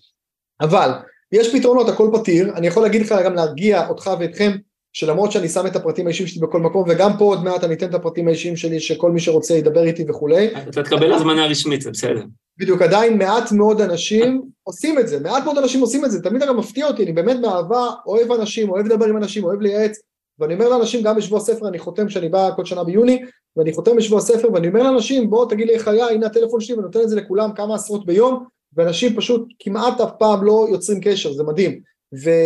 אבל יש פתרונות, הכל פתיר, אני יכול להגיד לך גם להרגיע אותך ואתכם שלמרות שאני שם את הפרטים האישיים שלי בכל מקום, וגם פה עוד מעט אני אתן את הפרטים האישיים שלי, שכל מי שרוצה ידבר איתי וכולי. אתה תקבל הזמנה רשמית, זה בסדר. בדיוק, עדיין מעט מאוד אנשים עושים את זה, מעט מאוד אנשים עושים את זה, תמיד אגב מפתיע אותי, אני באמת באהבה אוהב אנשים, אוהב לדבר עם אנשים, אוהב לייעץ, ואני אומר לאנשים גם בשבוע הספר, אני חותם שאני בא כל שנה ביוני, ואני חותם בשבוע הספר, ואני אומר לאנשים, בוא תגיד לי איך היה, הנה הטלפון שלי, ואני נותן את זה לכולם כמה עשרות ביום, ואנשים פשוט כמעט אף פעם לא יוצרים קשר, זה מדהים.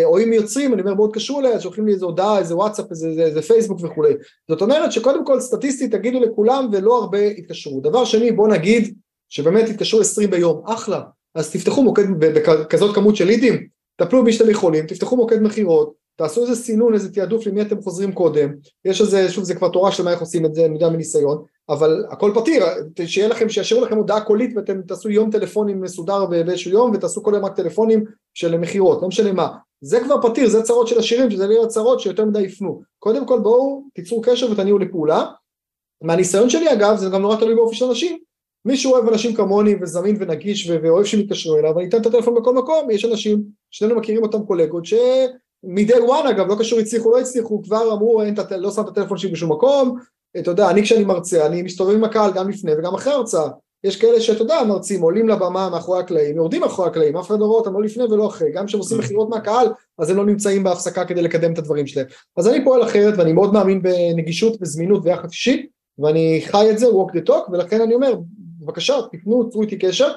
או אם יוצרים, אני אומר תקשרו אליי, אז שולחים לי איזה הודעה, איזה וואטסאפ, איזה, איזה, איזה פייסבוק וכולי. זאת אומרת שקודם כל סטטיסטית תגידו לכולם ולא הרבה יתקשרו. דבר שני, בואו נגיד שבאמת יתקשרו 20 ביום, אחלה. אז תפתחו מוקד בכזאת כמות של לידים, טפלו במי שאתם יכולים, תפתחו מוקד מכירות, תעשו איזה סינון, איזה תעדוף למי אתם חוזרים קודם, יש איזה, שוב זה כבר תורה של מה איך עושים את זה, אני יודע מניסיון, אבל הכל פתיר, שיהיה לכם, שישאירו לכם הודעה קולית ואתם תעשו יום טלפונים מסודר באיזשהו יום ותעשו כל יום רק טלפונים של מכירות, לא משנה מה, זה כבר פתיר, זה צרות של עשירים, שזה לא צרות שיותר מדי יפנו, קודם כל בואו תיצרו קשר ותניעו לפעולה, מהניסיון שלי אגב, זה גם נורא תלוי באופי של אנשים, מי שאוהב אנשים כמוני וזמין ונגיש ואוהב שמתקשרו אליו, אני אתן את הטלפון בכל מקום, יש אנשים, שנינו מכירים אותם קולגות, ש... מ-day one אגב, לא קשור הצליחו לא הצליחו, כבר אמרו אין, לא שם את הטלפון שלי בשום מקום, אתה יודע, אני כשאני מרצה, אני מסתובב עם הקהל גם לפני וגם אחרי הרצאה, יש כאלה שאתה יודע, מרצים עולים לבמה מאחורי הקלעים, יורדים מאחורי הקלעים, אף אחד לא רואה אותם לא לפני ולא אחרי, גם כשהם עושים mm. מכירות מהקהל, אז הם לא נמצאים בהפסקה כדי לקדם את הדברים שלהם. אז אני פועל אחרת ואני מאוד מאמין בנגישות וזמינות ויחד אישי, ואני חי את זה, walk the talk, ולכן אני אומר, בבקשה, תפנו, תצרו איתי קשר.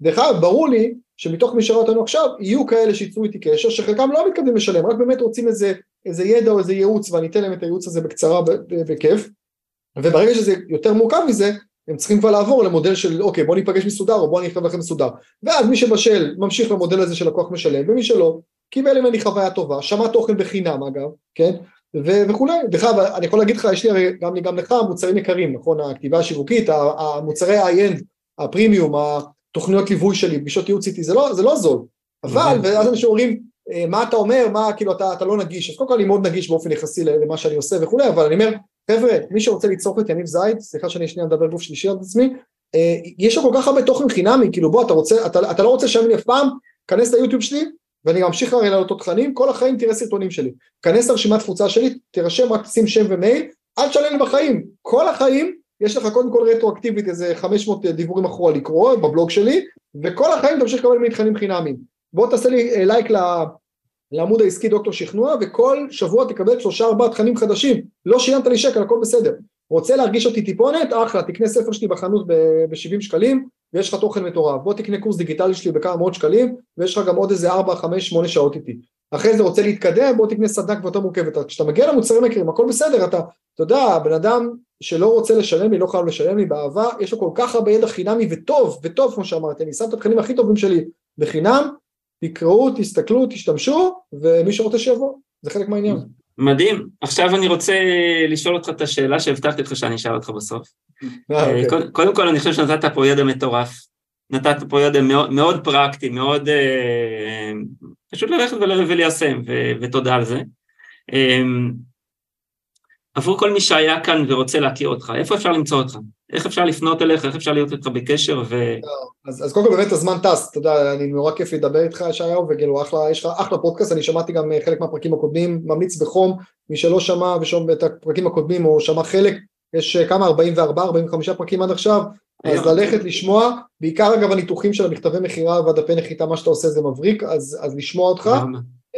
דרך אגב, ברור לי שמתוך מי שראה אותנו עכשיו, יהיו כאלה שייצרו איתי קשר, שחלקם לא מתכוונים לשלם, רק באמת רוצים איזה, איזה ידע או איזה ייעוץ, ואני אתן להם את הייעוץ הזה בקצרה בכיף, וברגע שזה יותר מורכב מזה, הם צריכים כבר לעבור למודל של אוקיי בוא ניפגש מסודר או בוא אני אכתוב לכם מסודר. ואז מי שבשל ממשיך למודל הזה של לקוח משלם ומי שלא קיבל ממני חוויה טובה שמע תוכן בחינם אגב כן? ו- וכולי. דרך אגב אני יכול להגיד לך יש לי הרי גם גם לך מוצרים יקרים נכון? הכתיבה השיווקית המוצרי ה-end הפרימיום התוכניות ליווי שלי פגישות ייעוץ איתי זה לא, זה לא זול. אבל ואז אנשים אומרים אה, מה אתה אומר? מה כאילו אתה, אתה לא נגיש. אז קודם כל אני מאוד נגיש באופן יחסי למה שאני עושה וכולי אבל אני אומר חבר'ה, מי שרוצה לצרוך את יניב זייד, סליחה שאני שנייה מדבר גוף שלישי על עצמי, אה, יש לו כל כך הרבה תוכן חינמי, כאילו בוא, אתה רוצה, אתה, אתה לא רוצה לי אף פעם, כנס ליוטיוב שלי, ואני ממשיך הרי לעלות עוד תכנים, כל החיים תראה סרטונים שלי. כנס לרשימת תפוצה שלי, תירשם, רק שים שם ומייל, אל תשלם לי בחיים. כל החיים, יש לך קודם כל רטרואקטיבית איזה 500 דיבורים אחורה לקרוא בבלוג שלי, וכל החיים תמשיך לקבל ממני תכנים חינמיים. בוא תעשה לי אה, לייק לעמוד העסקי דוקטור שכנוע, וכל שבוע תקבל שלושה ארבעה תכנים חדשים. לא שילמת לי שקל, הכל בסדר. רוצה להרגיש אותי טיפונת? אחלה, תקנה ספר שלי בחנות ב-70 שקלים, ויש לך תוכן מטורף. בוא תקנה קורס דיגיטלי שלי בכמה מאות שקלים, ויש לך גם עוד איזה 4, 5, 8 שעות איתי. אחרי זה רוצה להתקדם, בוא תקנה סדנה כבר יותר מורכבת. כשאתה מגיע למוצרים יקרים, הכל בסדר, אתה, אתה יודע, בן אדם שלא רוצה לשלם לי, לא חייב לשלם לי באהבה, יש לו כל כך הרבה ידע חינמי וטוב, וטוב כמו שאמרתי, אני שם את התכנים הכי טובים שלי בחינם, תקראו, תסתכלו, תשתמשו, ומי שרוצה שיבוא, זה חלק מהעניין. מדהים. עכשיו אני רוצה לשאול אותך את השאלה שהבטחתי לך שאני אשאל אותך בסוף. אה, אוקיי. קודם כל אני חושב שנתת פה ידע מטורף. נתת פה ידע מאוד, מאוד פרקטי, מאוד אה, פשוט ללכת וליישם, ותודה על זה. אה, עבור כל מי שהיה כאן ורוצה להכיר אותך, איפה אפשר למצוא אותך? איך אפשר לפנות אליך, איך אפשר להיות איתך בקשר? ו... אז, אז קודם כל באמת הזמן טס, אתה יודע, אני נורא כיף לדבר איתך ישעיהו, וכאילו אחלה, יש לך אחלה פודקאסט, אני שמעתי גם אה, חלק מהפרקים הקודמים, ממליץ בחום, מי שלא שמע ושומע את הפרקים הקודמים או שמע חלק, יש אה, כמה, 44, 45 פרקים עד עכשיו, אז ללכת לשמוע, בעיקר אגב הניתוחים של המכתבי מכירה והדפי נחיתה, מה שאתה עושה זה מבריק, אז, אז לשמוע אותך.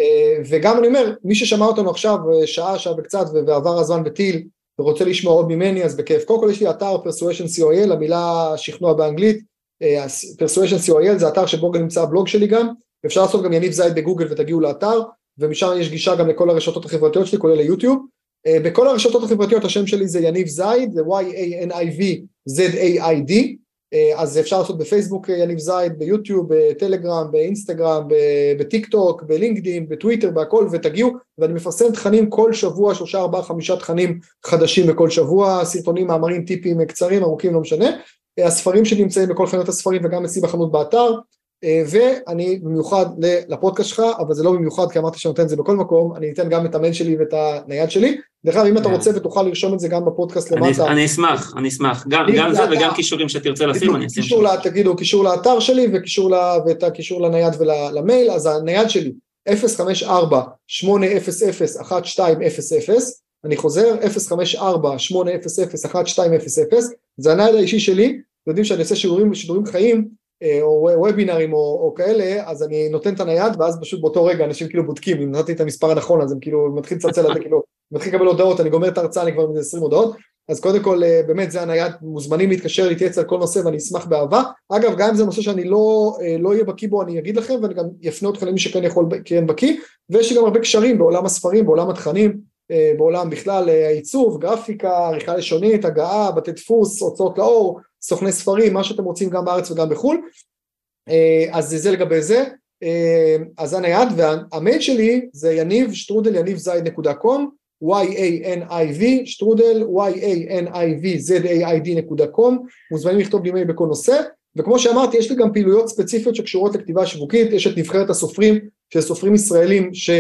אה, וגם אני אומר, מי ששמע אותנו עכשיו שעה, שעה וקצת, ועבר הזמן בטיל, ורוצה לשמוע עוד ממני, אז בכיף. קודם כל יש לי אתר persuasion co.il, המילה שכנוע באנגלית, אה, persuasion co.il זה אתר שבו גם נמצא הבלוג שלי גם, אפשר לעשות גם יניב זייד בגוגל ותגיעו לאתר, ומשם יש גישה גם לכל הרשתות החברתיות שלי, כולל ליוטיוב. אה, בכל הרשתות החברתיות השם שלי זה יניב זייד, זה y-a-n-i-v z-a-i-d, אה, אז אפשר לעשות בפייסבוק אה, יניב זייד, ביוטיוב, בטלגרם, באינסטגרם, בטיק טוק, בלינקדאין, בטוויטר, בהכל, ותגיעו, ואני מפרסם תכנים כל שבוע, שלושה, ארבעה, חמישה תכנים חדשים בכל שבוע, סרטונים, מאמרים, טיפים קצרים, ארוכים, לא משנה, אה, הספרים שנמצאים בכל חנות הספרים וגם אצלי בחנות באתר, ואני במיוחד לפודקאסט שלך, אבל זה לא במיוחד כי אמרתי שאני נותן את זה בכל מקום, אני אתן גם את המייל שלי ואת הנייד שלי, דרך אגב אם אתה רוצה ותוכל לרשום את זה גם בפודקאסט למטה. אני אשמח, אני אשמח, גם זה וגם קישורים שתרצה לשים, אני אשים. תגידו קישור לאתר שלי ואת הקישור לנייד ולמייל, אז הנייד שלי 054-800-1200, אני חוזר 054-800-1200, זה הנייד האישי שלי, אתם יודעים שאני עושה שידורים חיים אה, או וובינרים או, או כאלה, אז אני נותן את הנייד ואז פשוט באותו רגע אנשים כאילו בודקים, אם נתתי את המספר הנכון אז הם כאילו מתחיל לצלצל, אתה כאילו מתחיל לקבל הודעות, אני גומר את ההרצאה, אני כבר עם 20 הודעות, אז קודם כל אה, באמת זה הנייד, מוזמנים להתקשר להתייעץ על כל נושא ואני אשמח באהבה. אגב, גם אם זה נושא שאני לא אהיה לא בקיא בו, אני אגיד לכם ואני גם אפנה אתכם למי שכן יכול, כן בקיא, ויש לי גם הרבה קשרים בעולם הספרים, בעולם התכנים, אה, בעולם בכלל העיצוב, גרפיקה, עריכה לשונית, הגעה, בתי דפוס, הוצאות לאור, סוכני ספרים, מה שאתם רוצים גם בארץ וגם בחו"ל, אה, אז זה לגבי זה, אה, אז זה הנייד, והמייל שלי זה יניב שטרודל יניב זייד נקודה קום, y-a-n-i-v, שטרודל, y-a-n-i-v-z-a-i-d נקודה קום, מוזמנים לכתוב לי מייל בכל נושא, וכמו שאמרתי, יש לי גם פעילויות ספציפיות שקשורות לכתיבה שיווקית, יש את נבחרת הסופרים, של סופרים ישראלים ש...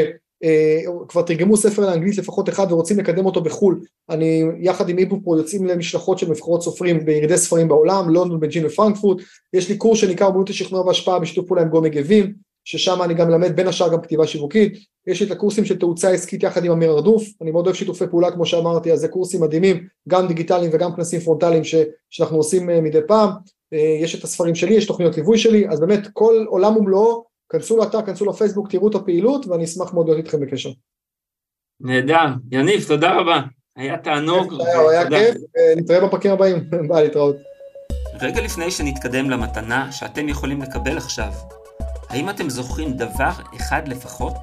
אה, כבר תרגמו ספר לאנגלית לפחות אחד ורוצים לקדם אותו בחו"ל, אני יחד עם איבופרו יוצאים למשלחות של מבחרות סופרים בירידי ספרים בעולם, לונדון, בג'ין ופרנקפורט, יש לי קורס שנקרא אומנות השכנוע והשפעה בשיתוף פעולה עם גו מגבים, ששם אני גם מלמד בין השאר גם כתיבה שיווקית, יש לי את הקורסים של תאוצה עסקית יחד עם אמיר ארדוף, אני מאוד אוהב שיתופי פעולה כמו שאמרתי, אז זה קורסים מדהימים, גם דיגיטליים וגם כנסים פרונטליים ש, שאנחנו עושים אה, מדי פעם, אה, יש את הספרים שלי, יש תוכניות ליווי שלי, אז באמת כל עולם ומלואו כנסו לאתר, כנסו לפייסבוק, תראו את הפעילות ואני אשמח מאוד להיות איתכם בקשר. נהדר. יניב, תודה רבה. היה תענוג. היה כיף, נתראה בפרקים הבאים. ביי, להתראות. רגע לפני שנתקדם למתנה שאתם יכולים לקבל עכשיו, האם אתם זוכרים דבר אחד לפחות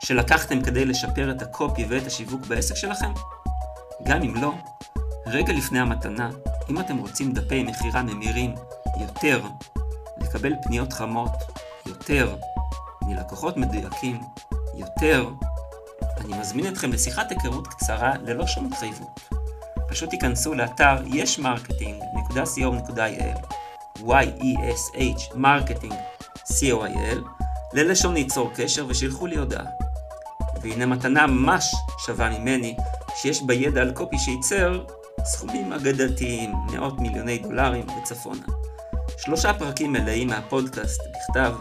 שלקחתם כדי לשפר את הקופי ואת השיווק בעסק שלכם? גם אם לא, רגע לפני המתנה, אם אתם רוצים דפי מכירה ממירים יותר, לקבל פניות חמות יותר, מלקוחות מדויקים יותר, אני מזמין אתכם לשיחת היכרות קצרה ללא שום התחייבות. פשוט תיכנסו לאתר ישמרקטינג.co.il y-e-s-h marketing co.il ללשון ליצור קשר ושילחו לי הודעה. והנה מתנה ממש שווה ממני, שיש בה ידע על קופי שייצר סכומים אגדתיים, מאות מיליוני דולרים וצפונה. שלושה פרקים מלאים מהפודקאסט בכתב,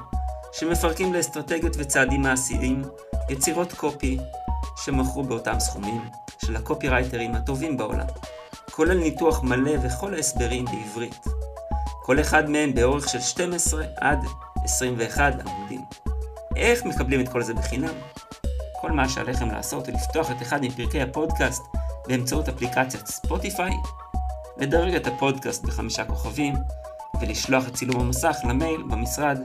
שמפרקים לאסטרטגיות וצעדים מעשיים, יצירות קופי שמכרו באותם סכומים של הקופירייטרים הטובים בעולם, כולל ניתוח מלא וכל ההסברים בעברית. כל אחד מהם באורך של 12 עד 21 עמודים. איך מקבלים את כל זה בחינם? כל מה שעליכם לעשות הוא לפתוח את אחד מפרקי הפודקאסט באמצעות אפליקציית ספוטיפיי, לדרג את הפודקאסט בחמישה כוכבים, ולשלוח את צילום המסך למייל במשרד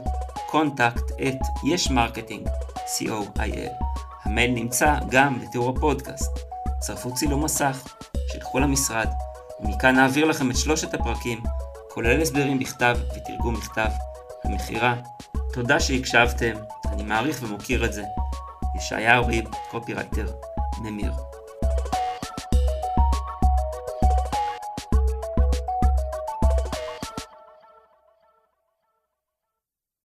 contact at yeshmarketing.co.il. המייל נמצא גם בתיאור הפודקאסט. צרפו צילום מסך, שילכו למשרד, ומכאן נעביר לכם את שלושת הפרקים, כולל הסברים בכתב ותרגום מכתב, המכירה. תודה שהקשבתם, אני מעריך ומוקיר את זה. ישעיהו ריב, קופירייטר, ממיר.